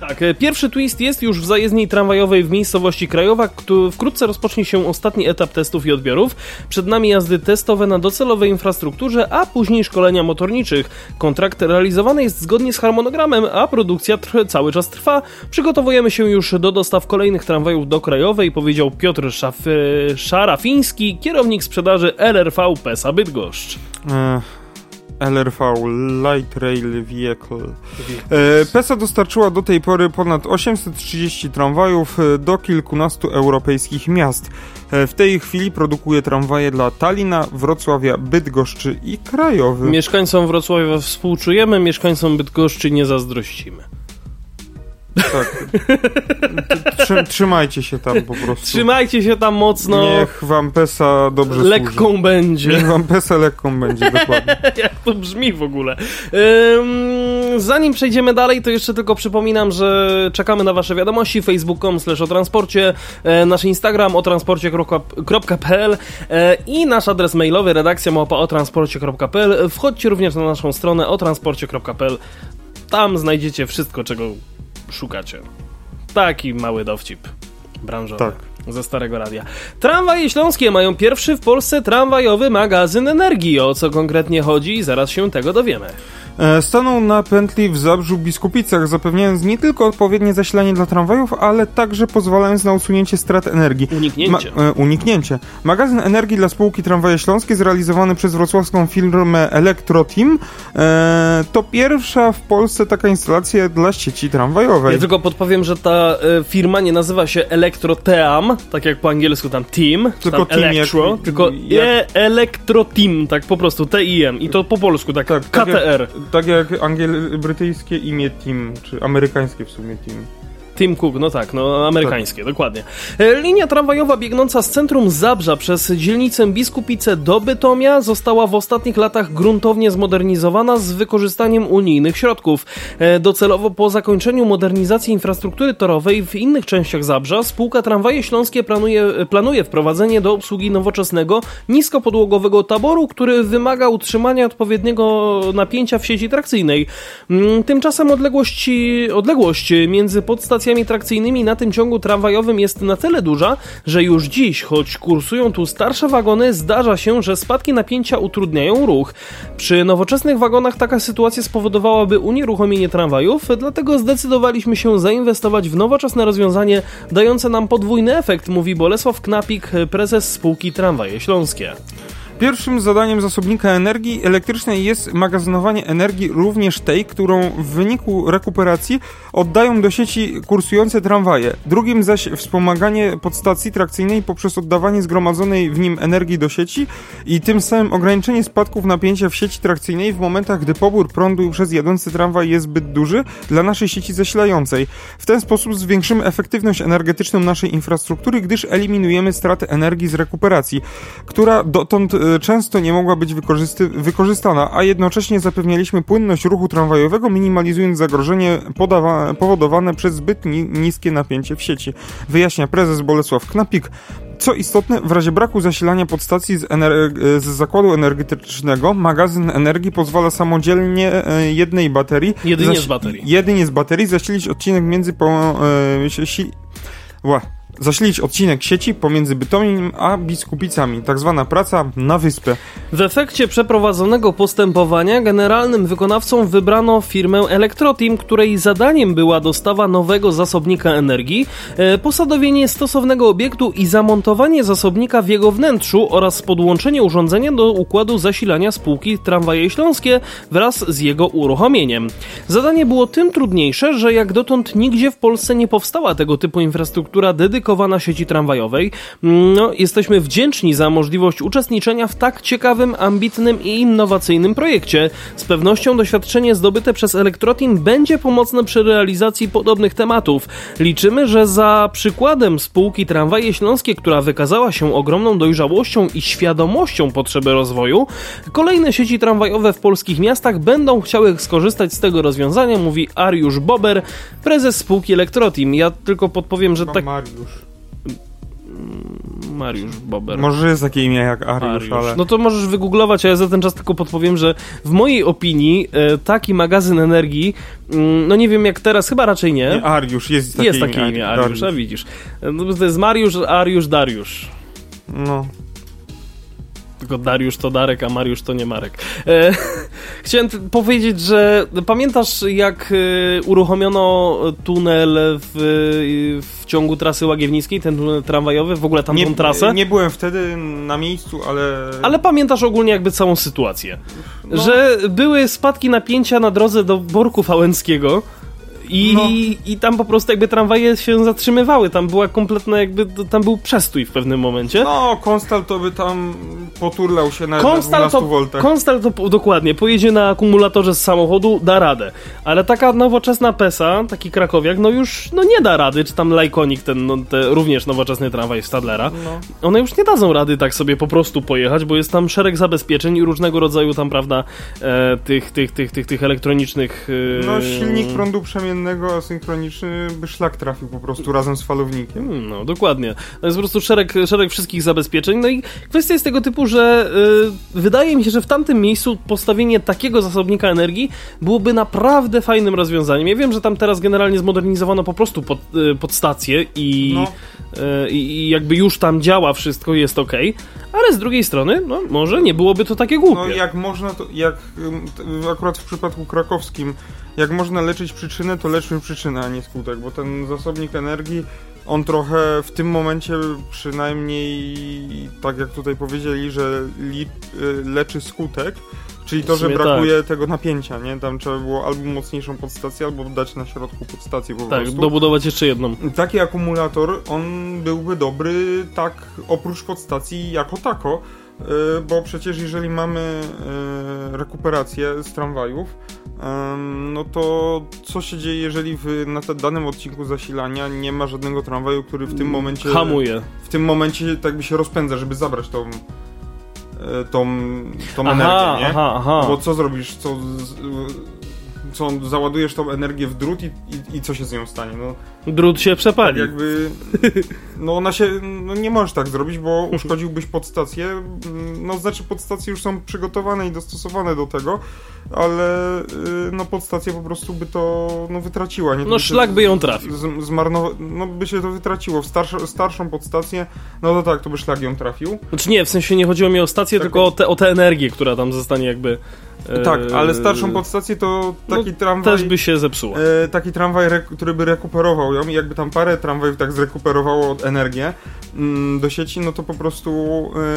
Tak, e, pierwszy twist jest już w zajezdni tramwajowej w miejscowości Krajowa, wkrótce rozpocznie się ostatni etap testów i odbiorów. Przed nami jazdy testowe na docelowej infrastrukturze, a później szkolenia motorniczych. Kontrakt realizowany jest zgodnie z harmonogramem, a produkcja cały czas trwa. Przygotowujemy się już do dostaw kolejnych tramwajów do Krajowej, powiedział Piotr Szaf e, Szarafiński, kierownik sprzedaży LRV PESA Bydgoszcz. E, LRV, Light Rail Vehicle. E, PESA dostarczyła do tej pory ponad 830 tramwajów e, do kilkunastu europejskich miast. E, w tej chwili produkuje tramwaje dla Talina, Wrocławia, Bydgoszczy i Krajowy. Mieszkańcom Wrocławia współczujemy, mieszkańcom Bydgoszczy nie zazdrościmy. Tak. Trzy, trzymajcie się tam po prostu. Trzymajcie się tam mocno. Niech wam PESA dobrze służy. lekką będzie. Niech wam PESA lekką będzie, dokładnie. Jak to brzmi w ogóle. Zanim przejdziemy dalej, to jeszcze tylko przypominam, że czekamy na wasze wiadomości facebook.com slash o transporcie, e, nasz Instagram o transporcie.pl e, i nasz adres mailowy redakcja małpa o transporcie.pl. Wchodźcie również na naszą stronę o transporcie.pl. Tam znajdziecie wszystko, czego szukacie. Taki mały dowcip branżowy. Tak. Ze starego radia. Tramwaje śląskie mają pierwszy w Polsce tramwajowy magazyn energii. O co konkretnie chodzi, zaraz się tego dowiemy. E, Staną na pętli w Zabrzu Biskupicach, zapewniając nie tylko odpowiednie zasilanie dla tramwajów, ale także pozwalając na usunięcie strat energii. Uniknięcie. Ma, e, uniknięcie. Magazyn energii dla spółki Tramwaje Śląskie zrealizowany przez wrocławską firmę Electroteam e, to pierwsza w Polsce taka instalacja dla sieci tramwajowej. Ja tylko podpowiem, że ta e, firma nie nazywa się Electroteam, tak jak po angielsku tam Team, Tylko tam Team jak- tylko jak- e Electroteam, tak po prostu T-I-M i to po polsku, tak, Tak, tak KTR. Jak, tak jak angiel, brytyjskie imię Team, czy amerykańskie w sumie Team. Tim Cook, no tak, no amerykańskie, dokładnie. E, Linia tramwajowa biegnąca z centrum Zabrza przez dzielnicę Biskupice do Bytomia została w ostatnich latach gruntownie zmodernizowana z wykorzystaniem unijnych środków. E, Docelowo po zakończeniu modernizacji infrastruktury torowej w innych częściach Zabrza spółka Tramwaje Śląskie planuje, planuje wprowadzenie do obsługi nowoczesnego, niskopodłogowego taboru, który wymaga utrzymania odpowiedniego napięcia w sieci trakcyjnej. Mm, Tymczasem odległości, odległość między podstacjami stacjami trakcyjnymi na tym ciągu tramwajowym jest na tyle duża, że już dziś, choć kursują tu starsze wagony, zdarza się, że spadki napięcia utrudniają ruch. Przy nowoczesnych wagonach taka sytuacja spowodowałaby unieruchomienie tramwajów, dlatego zdecydowaliśmy się zainwestować w nowoczesne rozwiązanie dające nam podwójny efekt, mówi Bolesław Knapik, prezes spółki Tramwaje Śląskie. Pierwszym zadaniem zasobnika energii elektrycznej jest magazynowanie energii również tej, którą w wyniku rekuperacji oddają do sieci kursujące tramwaje. Drugim zaś wspomaganie podstacji trakcyjnej poprzez oddawanie zgromadzonej w nim energii do sieci i tym samym ograniczenie spadków napięcia w sieci trakcyjnej w momentach, gdy pobór prądu przez jadący tramwaj jest zbyt duży dla naszej sieci zasilającej. W ten sposób zwiększymy efektywność energetyczną naszej infrastruktury, gdyż eliminujemy straty energii z rekuperacji, która dotąd e, często nie mogła być wykorzystana, a jednocześnie zapewnialiśmy płynność ruchu tramwajowego, minimalizując zagrożenie powodowane przez zbyt ni niskie napięcie w sieci. Wyjaśnia prezes Bolesław Knapik. Co istotne, w razie braku zasilania podstacji z, z, zakładu energetycznego, magazyn energii pozwala samodzielnie e, jednej baterii. Jedynie z baterii. Jedynie z baterii zasilić odcinek między po, e, si, ła, zasilić odcinek sieci pomiędzy Bytomiem a Biskupicami, tak zwana praca na wyspę. W efekcie przeprowadzonego postępowania generalnym wykonawcą wybrano firmę Electroteam, której zadaniem była dostawa nowego zasobnika energii, e, posadowienie stosownego obiektu i zamontowanie zasobnika w jego wnętrzu oraz podłączenie urządzenia do układu zasilania spółki Tramwaje Śląskie wraz z jego uruchomieniem. Zadanie było tym trudniejsze, że jak dotąd nigdzie w Polsce nie powstała tego typu infrastruktura dedykowana dedykowana sieci tramwajowej. No, jesteśmy wdzięczni za możliwość uczestniczenia w tak ciekawym, ambitnym i innowacyjnym projekcie. Z pewnością doświadczenie zdobyte przez Elektroteam będzie pomocne przy realizacji podobnych tematów. Liczymy, że za przykładem spółki Tramwaje Śląskie, która wykazała się ogromną dojrzałością i świadomością potrzeby rozwoju, kolejne sieci tramwajowe w polskich miastach będą chciały skorzystać z tego rozwiązania, mówi Ariusz Bober, prezes spółki Elektroteam. Ja tylko podpowiem, że tak... Mariusz. Mariusz Bober. Może jest takie imię jak Ariusz, Ariusz, ale... No to możesz wygooglować, a ja za ten czas tylko podpowiem, że w mojej opinii e, taki magazyn energii, mm, no nie wiem jak teraz, chyba raczej nie. nie Ariusz, jest takie jest takie imię, Ariusz, a widzisz. No, to jest Mariusz, Ariusz, Dariusz. No tylko Dariusz to Darek, a Mariusz to nie Marek. E, chciałem powiedzieć, że pamiętasz jak e, uruchomiono tunel w, w ciągu trasy Łagiewnickiej, ten tunel tramwajowy, w ogóle tam nie, trasę? Nie byłem wtedy na miejscu, ale... Ale pamiętasz ogólnie jakby całą sytuację, no. że były spadki napięcia na drodze do Borku Fałęckiego, i, no. I tam po prostu jakby tramwaje się zatrzymywały, tam była kompletna jakby, tam był przestój w pewnym momencie. No, Konstal to by tam poturlał się na, Konstal na 12 voltach. Konstal to dokładnie, pojedzie na akumulatorze z samochodu, da radę. Ale taka nowoczesna PESA, taki krakowiak, no już no nie da rady, czy tam Lajkonik, ten no, te, również nowoczesny tramwaj Stadlera, no. one już nie dadzą rady tak sobie po prostu pojechać, bo jest tam szereg zabezpieczeń i różnego rodzaju tam, prawda, e, tych, tych, tych, tych, tych elektronicznych... E, no, silnik prądu przemiennego innego asynchroniczny by szlak trafił po prostu razem z falownikiem. Hmm, no, dokładnie. To jest po prostu szereg, szereg wszystkich zabezpieczeń. No i kwestia jest tego typu, że yy, wydaje mi się, że w tamtym miejscu postawienie takiego zasobnika energii byłoby naprawdę fajnym rozwiązaniem. Ja wiem, że tam teraz generalnie zmodernizowano po prostu pod, yy, podstację i, no. yy, i jakby już tam działa wszystko, jest ok, ale z drugiej strony, no może nie byłoby to takie głupie. No jak można to, jak akurat w przypadku krakowskim jak można leczyć przyczynę, to leczmy przyczynę, a nie skutek, bo ten zasobnik energii, on trochę w tym momencie przynajmniej, tak jak tutaj powiedzieli, że li, y, leczy skutek, Czyli to, że brakuje tak. tego napięcia, nie? Tam trzeba było albo mocniejszą podstację, albo dać na środku podstację po tak, prostu. Tak, dobudować jeszcze jedną. Taki akumulator, on byłby dobry tak oprócz podstacji jako tako, y, bo przecież jeżeli mamy y, rekuperację z tramwajów, no to co się dzieje, jeżeli w, na danym odcinku zasilania nie ma żadnego tramwaju, który w tym mm, momencie... Hamuje. W tym momencie tak by się rozpędza, żeby zabrać tą e, tą, tą aha, energię, nie? Aha, aha. Bo co zrobisz, co... Co, załadujesz tą energię w drut i, i, i co się z nią stanie? No, Drut się tak przepali. jakby, no ona się, no nie możesz tak zrobić, bo uszkodziłbyś podstację, no znaczy podstacje już są przygotowane i dostosowane do tego, ale y, no podstacja po prostu by to, no wytraciła, nie? To No się szlak by ją trafił. z- zmarnowa- no by się to wytraciło. W starszą, starszą podstację, no to tak, to by szlak ją trafił. Znaczy nie, w sensie nie chodziło mi o stację, Tak. tylko o, te, o tę energię, która tam zostanie jakby... tak, ale starszą podstację to taki no, tramwaj... Też by się zepsuła. E, taki tramwaj, który by rekuperował ją i jakby tam parę tramwajów tak zrekuperowało energię mm, do sieci, no to po prostu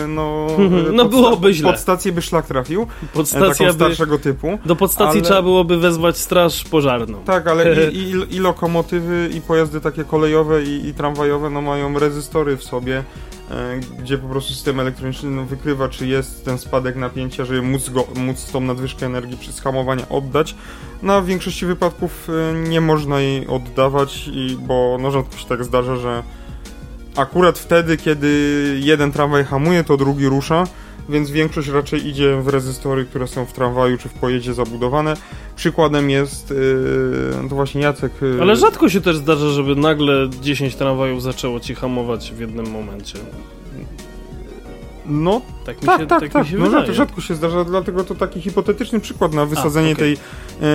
e, no... e, No byłoby źle. Podstację by szlak trafił, e, Podstacja taką by... starszego typu. Do podstacji ale- trzeba byłoby wezwać straż pożarną. Tak, ale i, i, i lokomotywy, i pojazdy takie kolejowe i, i tramwajowe, no mają rezystory w sobie, gdzie po prostu system elektroniczny no, wykrywa, czy jest ten spadek napięcia, żeby móc, go, móc tą nadwyżkę energii przy hamowaniu oddać. No, w większości wypadków e, nie można jej oddawać, bo no, rzadko się tak zdarza, że akurat wtedy, kiedy jeden tramwaj hamuje, to drugi rusza. Więc większość raczej idzie w rezystory, które są w tramwaju czy w pojeździe zabudowane. Przykładem jest yy, to właśnie Jacek. Yy, Ale rzadko się też zdarza, żeby nagle 10 tramwajów zaczęło ci hamować w jednym momencie. No Tak mi tak, się, tak, tak, tak. mi się no, wydaje. rzadko, się zdarza, dlatego to taki hipotetyczny przykład na wysadzenie okej. tej,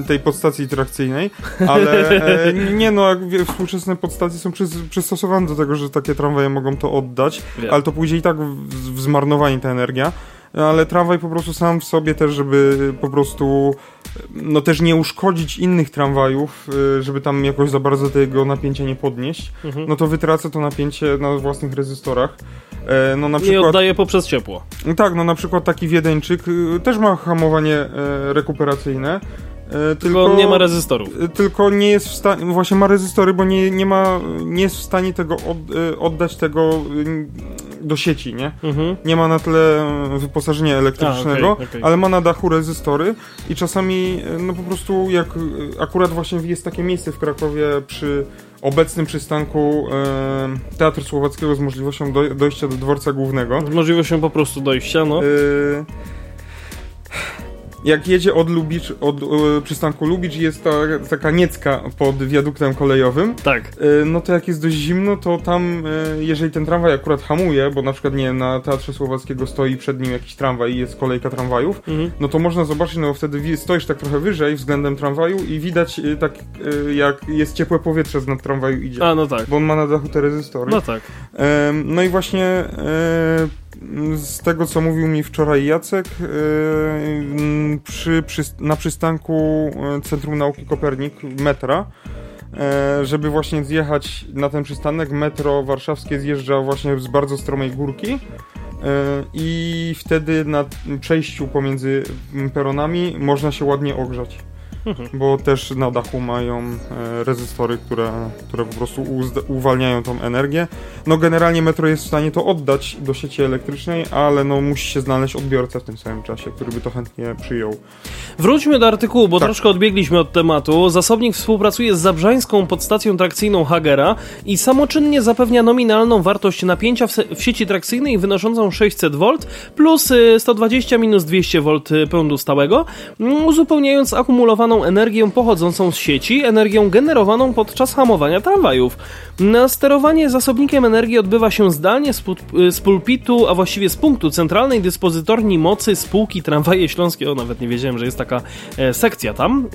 e, tej podstacji trakcyjnej. Ale e, nie no, jak współczesne podstacje są przys, przystosowane do tego, że takie tramwaje mogą to oddać, Wiem. ale to pójdzie i tak w, w zmarnowanie ta energia. Ale tramwaj po prostu sam w sobie też, żeby po prostu no też nie uszkodzić innych tramwajów, y, żeby tam jakoś za bardzo tego napięcia nie podnieść, Mhm. no to wytraca to napięcie na własnych rezystorach. E, No na I przykład... oddaje poprzez ciepło. Tak, no na przykład taki Wiedeńczyk y, też ma hamowanie e, rekuperacyjne. e, Tylko Tylko nie ma rezystorów. y, Tylko nie jest w stanie, właśnie ma rezystory, bo nie, nie ma, nie jest w stanie tego od, oddać tego do sieci, nie? Mhm. Nie ma na tyle wyposażenia elektrycznego, A, okej, okej. ale ma na dachu rezystory i czasami, y, no po prostu jak y, akurat właśnie jest takie miejsce w Krakowie przy obecnym przystanku e, Teatru Słowackiego z możliwością doj- dojścia do dworca głównego. Z możliwością po prostu dojścia, no. Y, jak jedzie od Lubicz, od y, przystanku Lubicz jest ta, taka niecka pod wiaduktem kolejowym, Tak. y, no to jak jest dość zimno, to tam, y, jeżeli ten tramwaj akurat hamuje, bo na przykład nie na Teatrze Słowackiego stoi przed nim jakiś tramwaj i jest kolejka tramwajów, Mhm. no to można zobaczyć, no bo wtedy stoisz tak trochę wyżej względem tramwaju i widać tak jak jest ciepłe powietrze z nad tramwaju idzie. A, no tak. Bo on ma na dachu te rezystory. No tak. No i właśnie e, z tego, co mówił mi wczoraj Jacek, e, przy, przy, na przystanku e, Centrum Nauki Kopernik metra, e, żeby właśnie zjechać na ten przystanek, metro warszawskie zjeżdża właśnie z bardzo stromej górki i wtedy na przejściu pomiędzy peronami można się ładnie ogrzać. Mhm. Bo też na dachu mają e, rezystory, które, które po prostu uwalniają tą energię. No generalnie metro jest w stanie to oddać do sieci elektrycznej, ale no musi się znaleźć odbiorca w tym samym czasie, który by to chętnie przyjął. Wróćmy do artykułu, bo Tak. troszkę odbiegliśmy od tematu. Zasobnik współpracuje z Zabrzańską podstacją trakcyjną Hagera i samoczynnie zapewnia nominalną wartość napięcia w, w sieci trakcyjnej wynoszącą 600 V plus y, 120 minus 200 V prądu stałego, uzupełniając akumulowaną energię pochodzącą z sieci, energią generowaną podczas hamowania tramwajów. Na sterowanie zasobnikiem energii odbywa się zdalnie z, z pulpitu, a właściwie z punktu centralnej dyspozytorni mocy spółki Tramwaje Śląskie. O, nawet nie wiedziałem, że jest taka e, sekcja tam.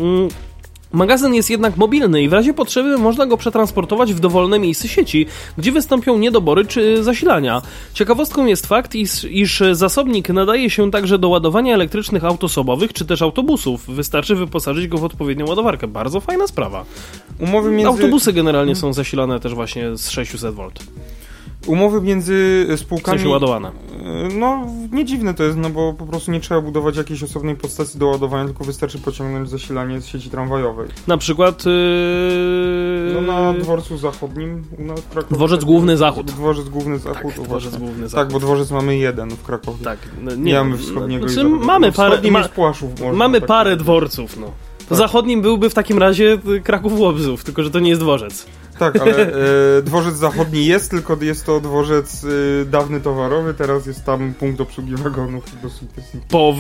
Magazyn jest jednak mobilny i w razie potrzeby można go przetransportować w dowolne miejsce sieci, gdzie wystąpią niedobory czy zasilania. Ciekawostką jest fakt, iż, iż zasobnik nadaje się także do ładowania elektrycznych aut osobowych czy też autobusów. Wystarczy wyposażyć go w odpowiednią ładowarkę. Bardzo fajna sprawa. Między, Autobusy generalnie są zasilane też właśnie z 600 V. umowy między W spółkami... sensie ładowane. e, No, nie dziwne to jest, no bo po prostu nie trzeba budować jakiejś osobnej podstacji do ładowania, tylko wystarczy pociągnąć zasilanie z sieci tramwajowej. Na przykład yy... No na dworcu zachodnim u nas w Krakowie. Dworzec Główny Zachód. Dworzec Główny Zachód, tak, dworzec główny Tak, Zachód. bo dworzec mamy jeden w Krakowie. Tak, no, Nie, mamy wschodniego znaczy, i zachodniego. mamy parę, ma, Płaszów, może mamy tak parę dworców, no. Tak. Zachodnim byłby w takim razie Kraków Łobzów, tylko że to nie jest dworzec. Tak, ale e, dworzec zachodni jest, tylko jest to dworzec e, dawny towarowy, teraz jest tam punkt obsługi wagonów i dosyć POW.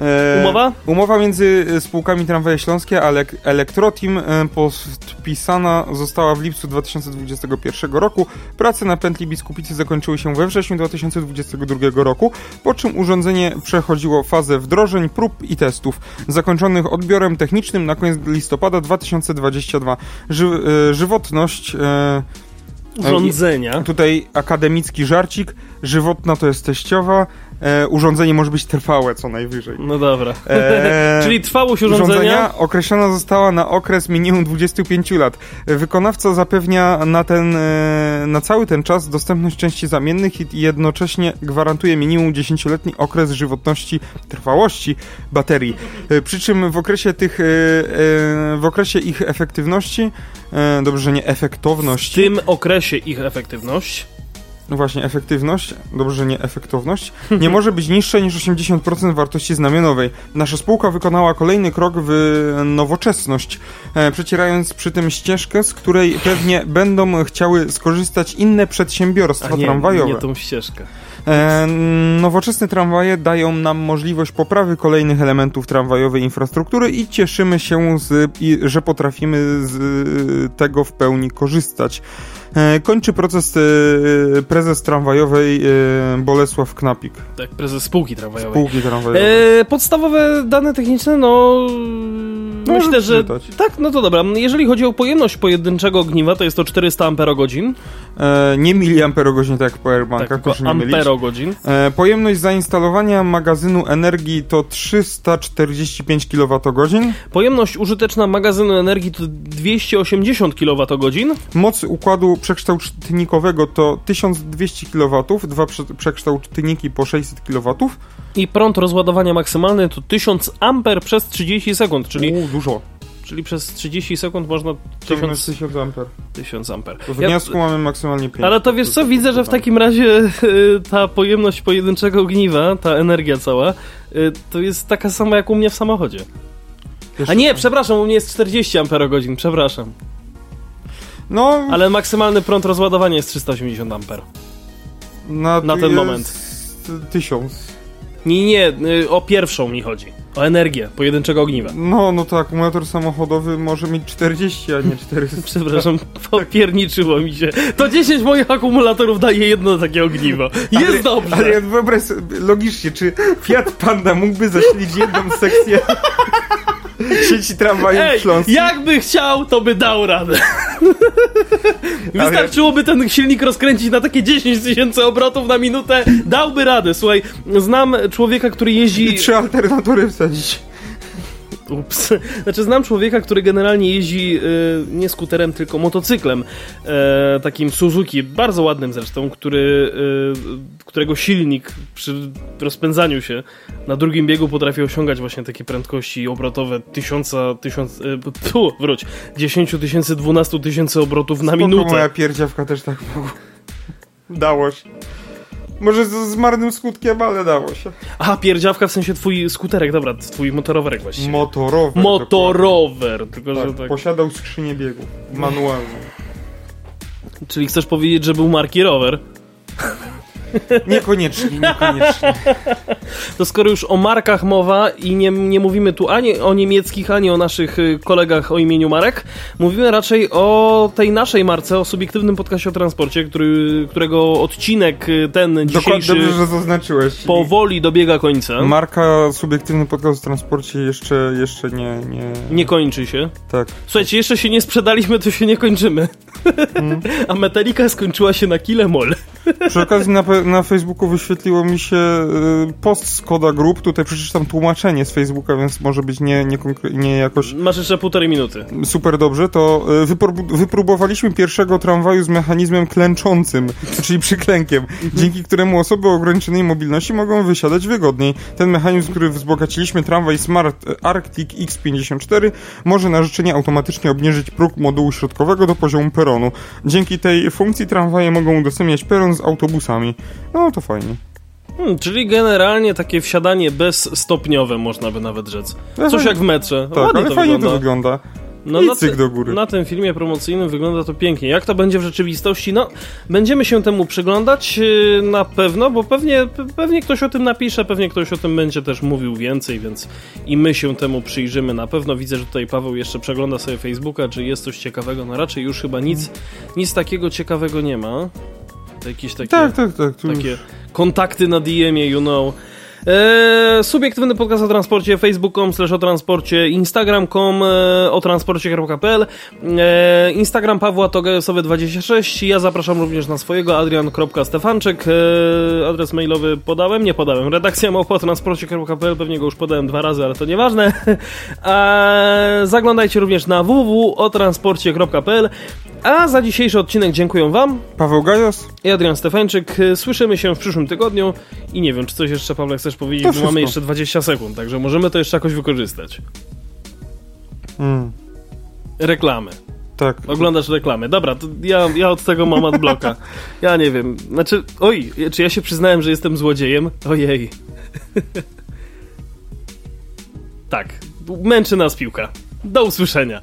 E, Umowa? Umowa między spółkami Tramwaje Śląskie a Elek- Elektrotim e, podpisana została w lipcu 2021 roku. Prace na pętli Biskupicy zakończyły się we wrześniu 2022 roku, po czym urządzenie przechodziło fazę wdrożeń, prób i testów, zakończonych odbiorem technicznym na koniec listopada 2022. Ży e, żywotność... E, Urządzenia. Tutaj akademicki żarcik, żywotna to jest teściowa, e, urządzenie może być trwałe co najwyżej. No dobra. E, Czyli trwałość urządzenia? urządzenia określona została na okres minimum 25 lat. Wykonawca zapewnia na, ten, e, na cały ten czas dostępność części zamiennych i jednocześnie gwarantuje minimum 10-letni okres żywotności, trwałości baterii. E, Przy czym w okresie tych, e, w okresie ich efektywności, dobrze, że nie W efektowności, tym okresie ich efektywność. No właśnie, efektywność, dobrze, że nie efektowność, nie może być niższa niż 80% wartości znamionowej. Nasza spółka wykonała kolejny krok w nowoczesność, e, przecierając przy tym ścieżkę, z której pewnie będą chciały skorzystać inne przedsiębiorstwa A nie, tramwajowe. nie tą ścieżkę. E, nowoczesne tramwaje dają nam możliwość poprawy kolejnych elementów tramwajowej infrastruktury i cieszymy się, z, i, że potrafimy z tego w pełni korzystać. E, kończy proces e, prezes tramwajowej e, Bolesław Knapik, Tak, prezes spółki tramwajowej. spółki tramwajowej. E, podstawowe dane techniczne, no. myślę, możesz że. czytać. Tak, no to dobra. Jeżeli chodzi o pojemność pojedynczego ogniwa, to jest to 400 amperogodzin. E, nie miliamperogodzin, tak jak w powerbankach, Tak, nie mylić. amperogodzin. E, pojemność zainstalowania magazynu energii to 345 kWh. Pojemność użyteczna magazynu energii to 280 kWh. Moc układu przekształtnikowego to 1200 kW, dwa prze przekształtniki po 600 kW. I prąd rozładowania maksymalny to 1000 amper przez 30 sekund, czyli, U, dużo. Czyli przez 30 sekund można Ciągnąć 1000, 1000 amper. 1000 amper. W Ja- wniosku mamy maksymalnie 5. Ale to wiesz co, widzę, że w takim razie y, ta pojemność pojedynczego ogniwa, ta energia cała, y, to jest taka sama jak u mnie w samochodzie. A nie, przepraszam, u mnie jest 40 amperogodzin, przepraszam. No, Ale maksymalny prąd rozładowania jest 380 amper. na, na ten moment. 1000. Nie, nie, y, o pierwszą mi chodzi. O energię pojedynczego ogniwa. No, no to akumulator samochodowy może mieć 40, a nie 400. Przepraszam, popierniczyło mi się. To 10 moich akumulatorów daje jedno takie ogniwo. Jest ale, dobrze. Ale wyobraź sobie, logicznie, czy Fiat Panda mógłby zasilić jedną sekcję sieci tramwajów Ej, śląskich? jakby chciał, to by dał radę. Wystarczyłoby ten silnik rozkręcić na takie 10 tysięcy obrotów na minutę, dałby radę. Słuchaj, znam człowieka, który jeździ... I trzy alternatory wsadzić. Ups. Znaczy, znam człowieka, który generalnie jeździ y, nie skuterem, tylko motocyklem. E, takim Suzuki, bardzo ładnym zresztą, który, y, którego silnik przy rozpędzaniu się na drugim biegu potrafi osiągać właśnie takie prędkości obrotowe tysiąca, tysiąc, y, tu, wróć, 10 tysięcy, 12 tysięcy obrotów na Spoko, minutę. moja pierdziawka też tak mogła. Dało się. Może z, z marnym skutkiem, ale dało się. Aha, pierdziawka w sensie twój skuterek, dobra, twój motorowerek właściwie. Motorower. Motorower, tylko że dokładnie. tak. Tak, posiadał skrzynię biegów. Manualną. Czyli chcesz powiedzieć, że był marki rower? Niekoniecznie, niekoniecznie. To skoro już o markach mowa i nie, nie mówimy tu ani o niemieckich, ani o naszych y, kolegach o imieniu Marek, mówimy raczej o tej naszej marce, o subiektywnym podcaście o transporcie, który, którego odcinek y, ten Dokładnie, dzisiejszy dobrze, że zaznaczyłeś. powoli dobiega końca. Marka Subiektywny Podcast w Transporcie jeszcze, jeszcze nie, nie... Nie kończy się. Tak. Słuchajcie, jeszcze się nie sprzedaliśmy, to się nie kończymy. Mm. A Metallica skończyła się na kile mol. Przy okazji na, pe- na Facebooku wyświetliło mi się y, post z Koda Group. Tutaj przeczytam tłumaczenie z Facebooka, więc może być nie, nie, nie jakoś Masz jeszcze półtorej minuty. super dobrze. To y, wypróbowaliśmy pierwszego tramwaju z mechanizmem klęczącym, czyli przyklękiem, dzięki któremu osoby o ograniczonej mobilności mogą wysiadać wygodniej. Ten mechanizm, który wzbogaciliśmy tramwaj Smart Arctic X54 może na życzenie automatycznie obniżyć próg modułu środkowego do poziomu peronu. Dzięki tej funkcji tramwaje mogą udostępniać peron z autobusami. No to fajnie. Hmm, czyli generalnie takie wsiadanie bezstopniowe, można by nawet rzec. Coś fajnie- jak w metrze. Tak, Ładnie ale to fajnie wygląda. to wygląda. No I cyk do góry. Na tym filmie promocyjnym wygląda to pięknie. Jak to będzie w rzeczywistości? No, będziemy się temu przyglądać yy, na pewno, bo pewnie, pewnie ktoś o tym napisze, pewnie ktoś o tym będzie też mówił więcej, więc i my się temu przyjrzymy na pewno. Widzę, że tutaj Paweł jeszcze przegląda sobie Facebooka, czy jest coś ciekawego. No raczej już chyba nic, nic takiego ciekawego nie ma. Jakieś takie, tak, tak, tak, takie kontakty na DM-ie, you know. Eee, subiektywny podcast o transporcie, facebook.com slash o transporcie, instagram.com e, o transporcie.pl e, Instagram Pawła Togesowy26 ja zapraszam również na swojego adrian.stefanczyk e, adres mailowy podałem? Nie podałem. Redakcja małpa o transporcie.pl pewnie go już podałem dwa razy, ale to nieważne. e, zaglądajcie również na www.otransporcie.pl a za dzisiejszy odcinek dziękuję Wam. Paweł Gajos i Adrian Stefańczyk. Słyszymy się w przyszłym tygodniu i nie wiem, czy coś jeszcze, Paweł, chcesz powiedzieć, bo mamy jeszcze 20 sekund, także możemy to jeszcze jakoś wykorzystać. Mm. Reklamy. Tak. Oglądasz reklamy. Dobra, to ja, ja od tego mam adblocka. Ja nie wiem. Znaczy, oj, czy ja się przyznałem, że jestem złodziejem? Ojej. tak. Męczy nas piłka. Do usłyszenia.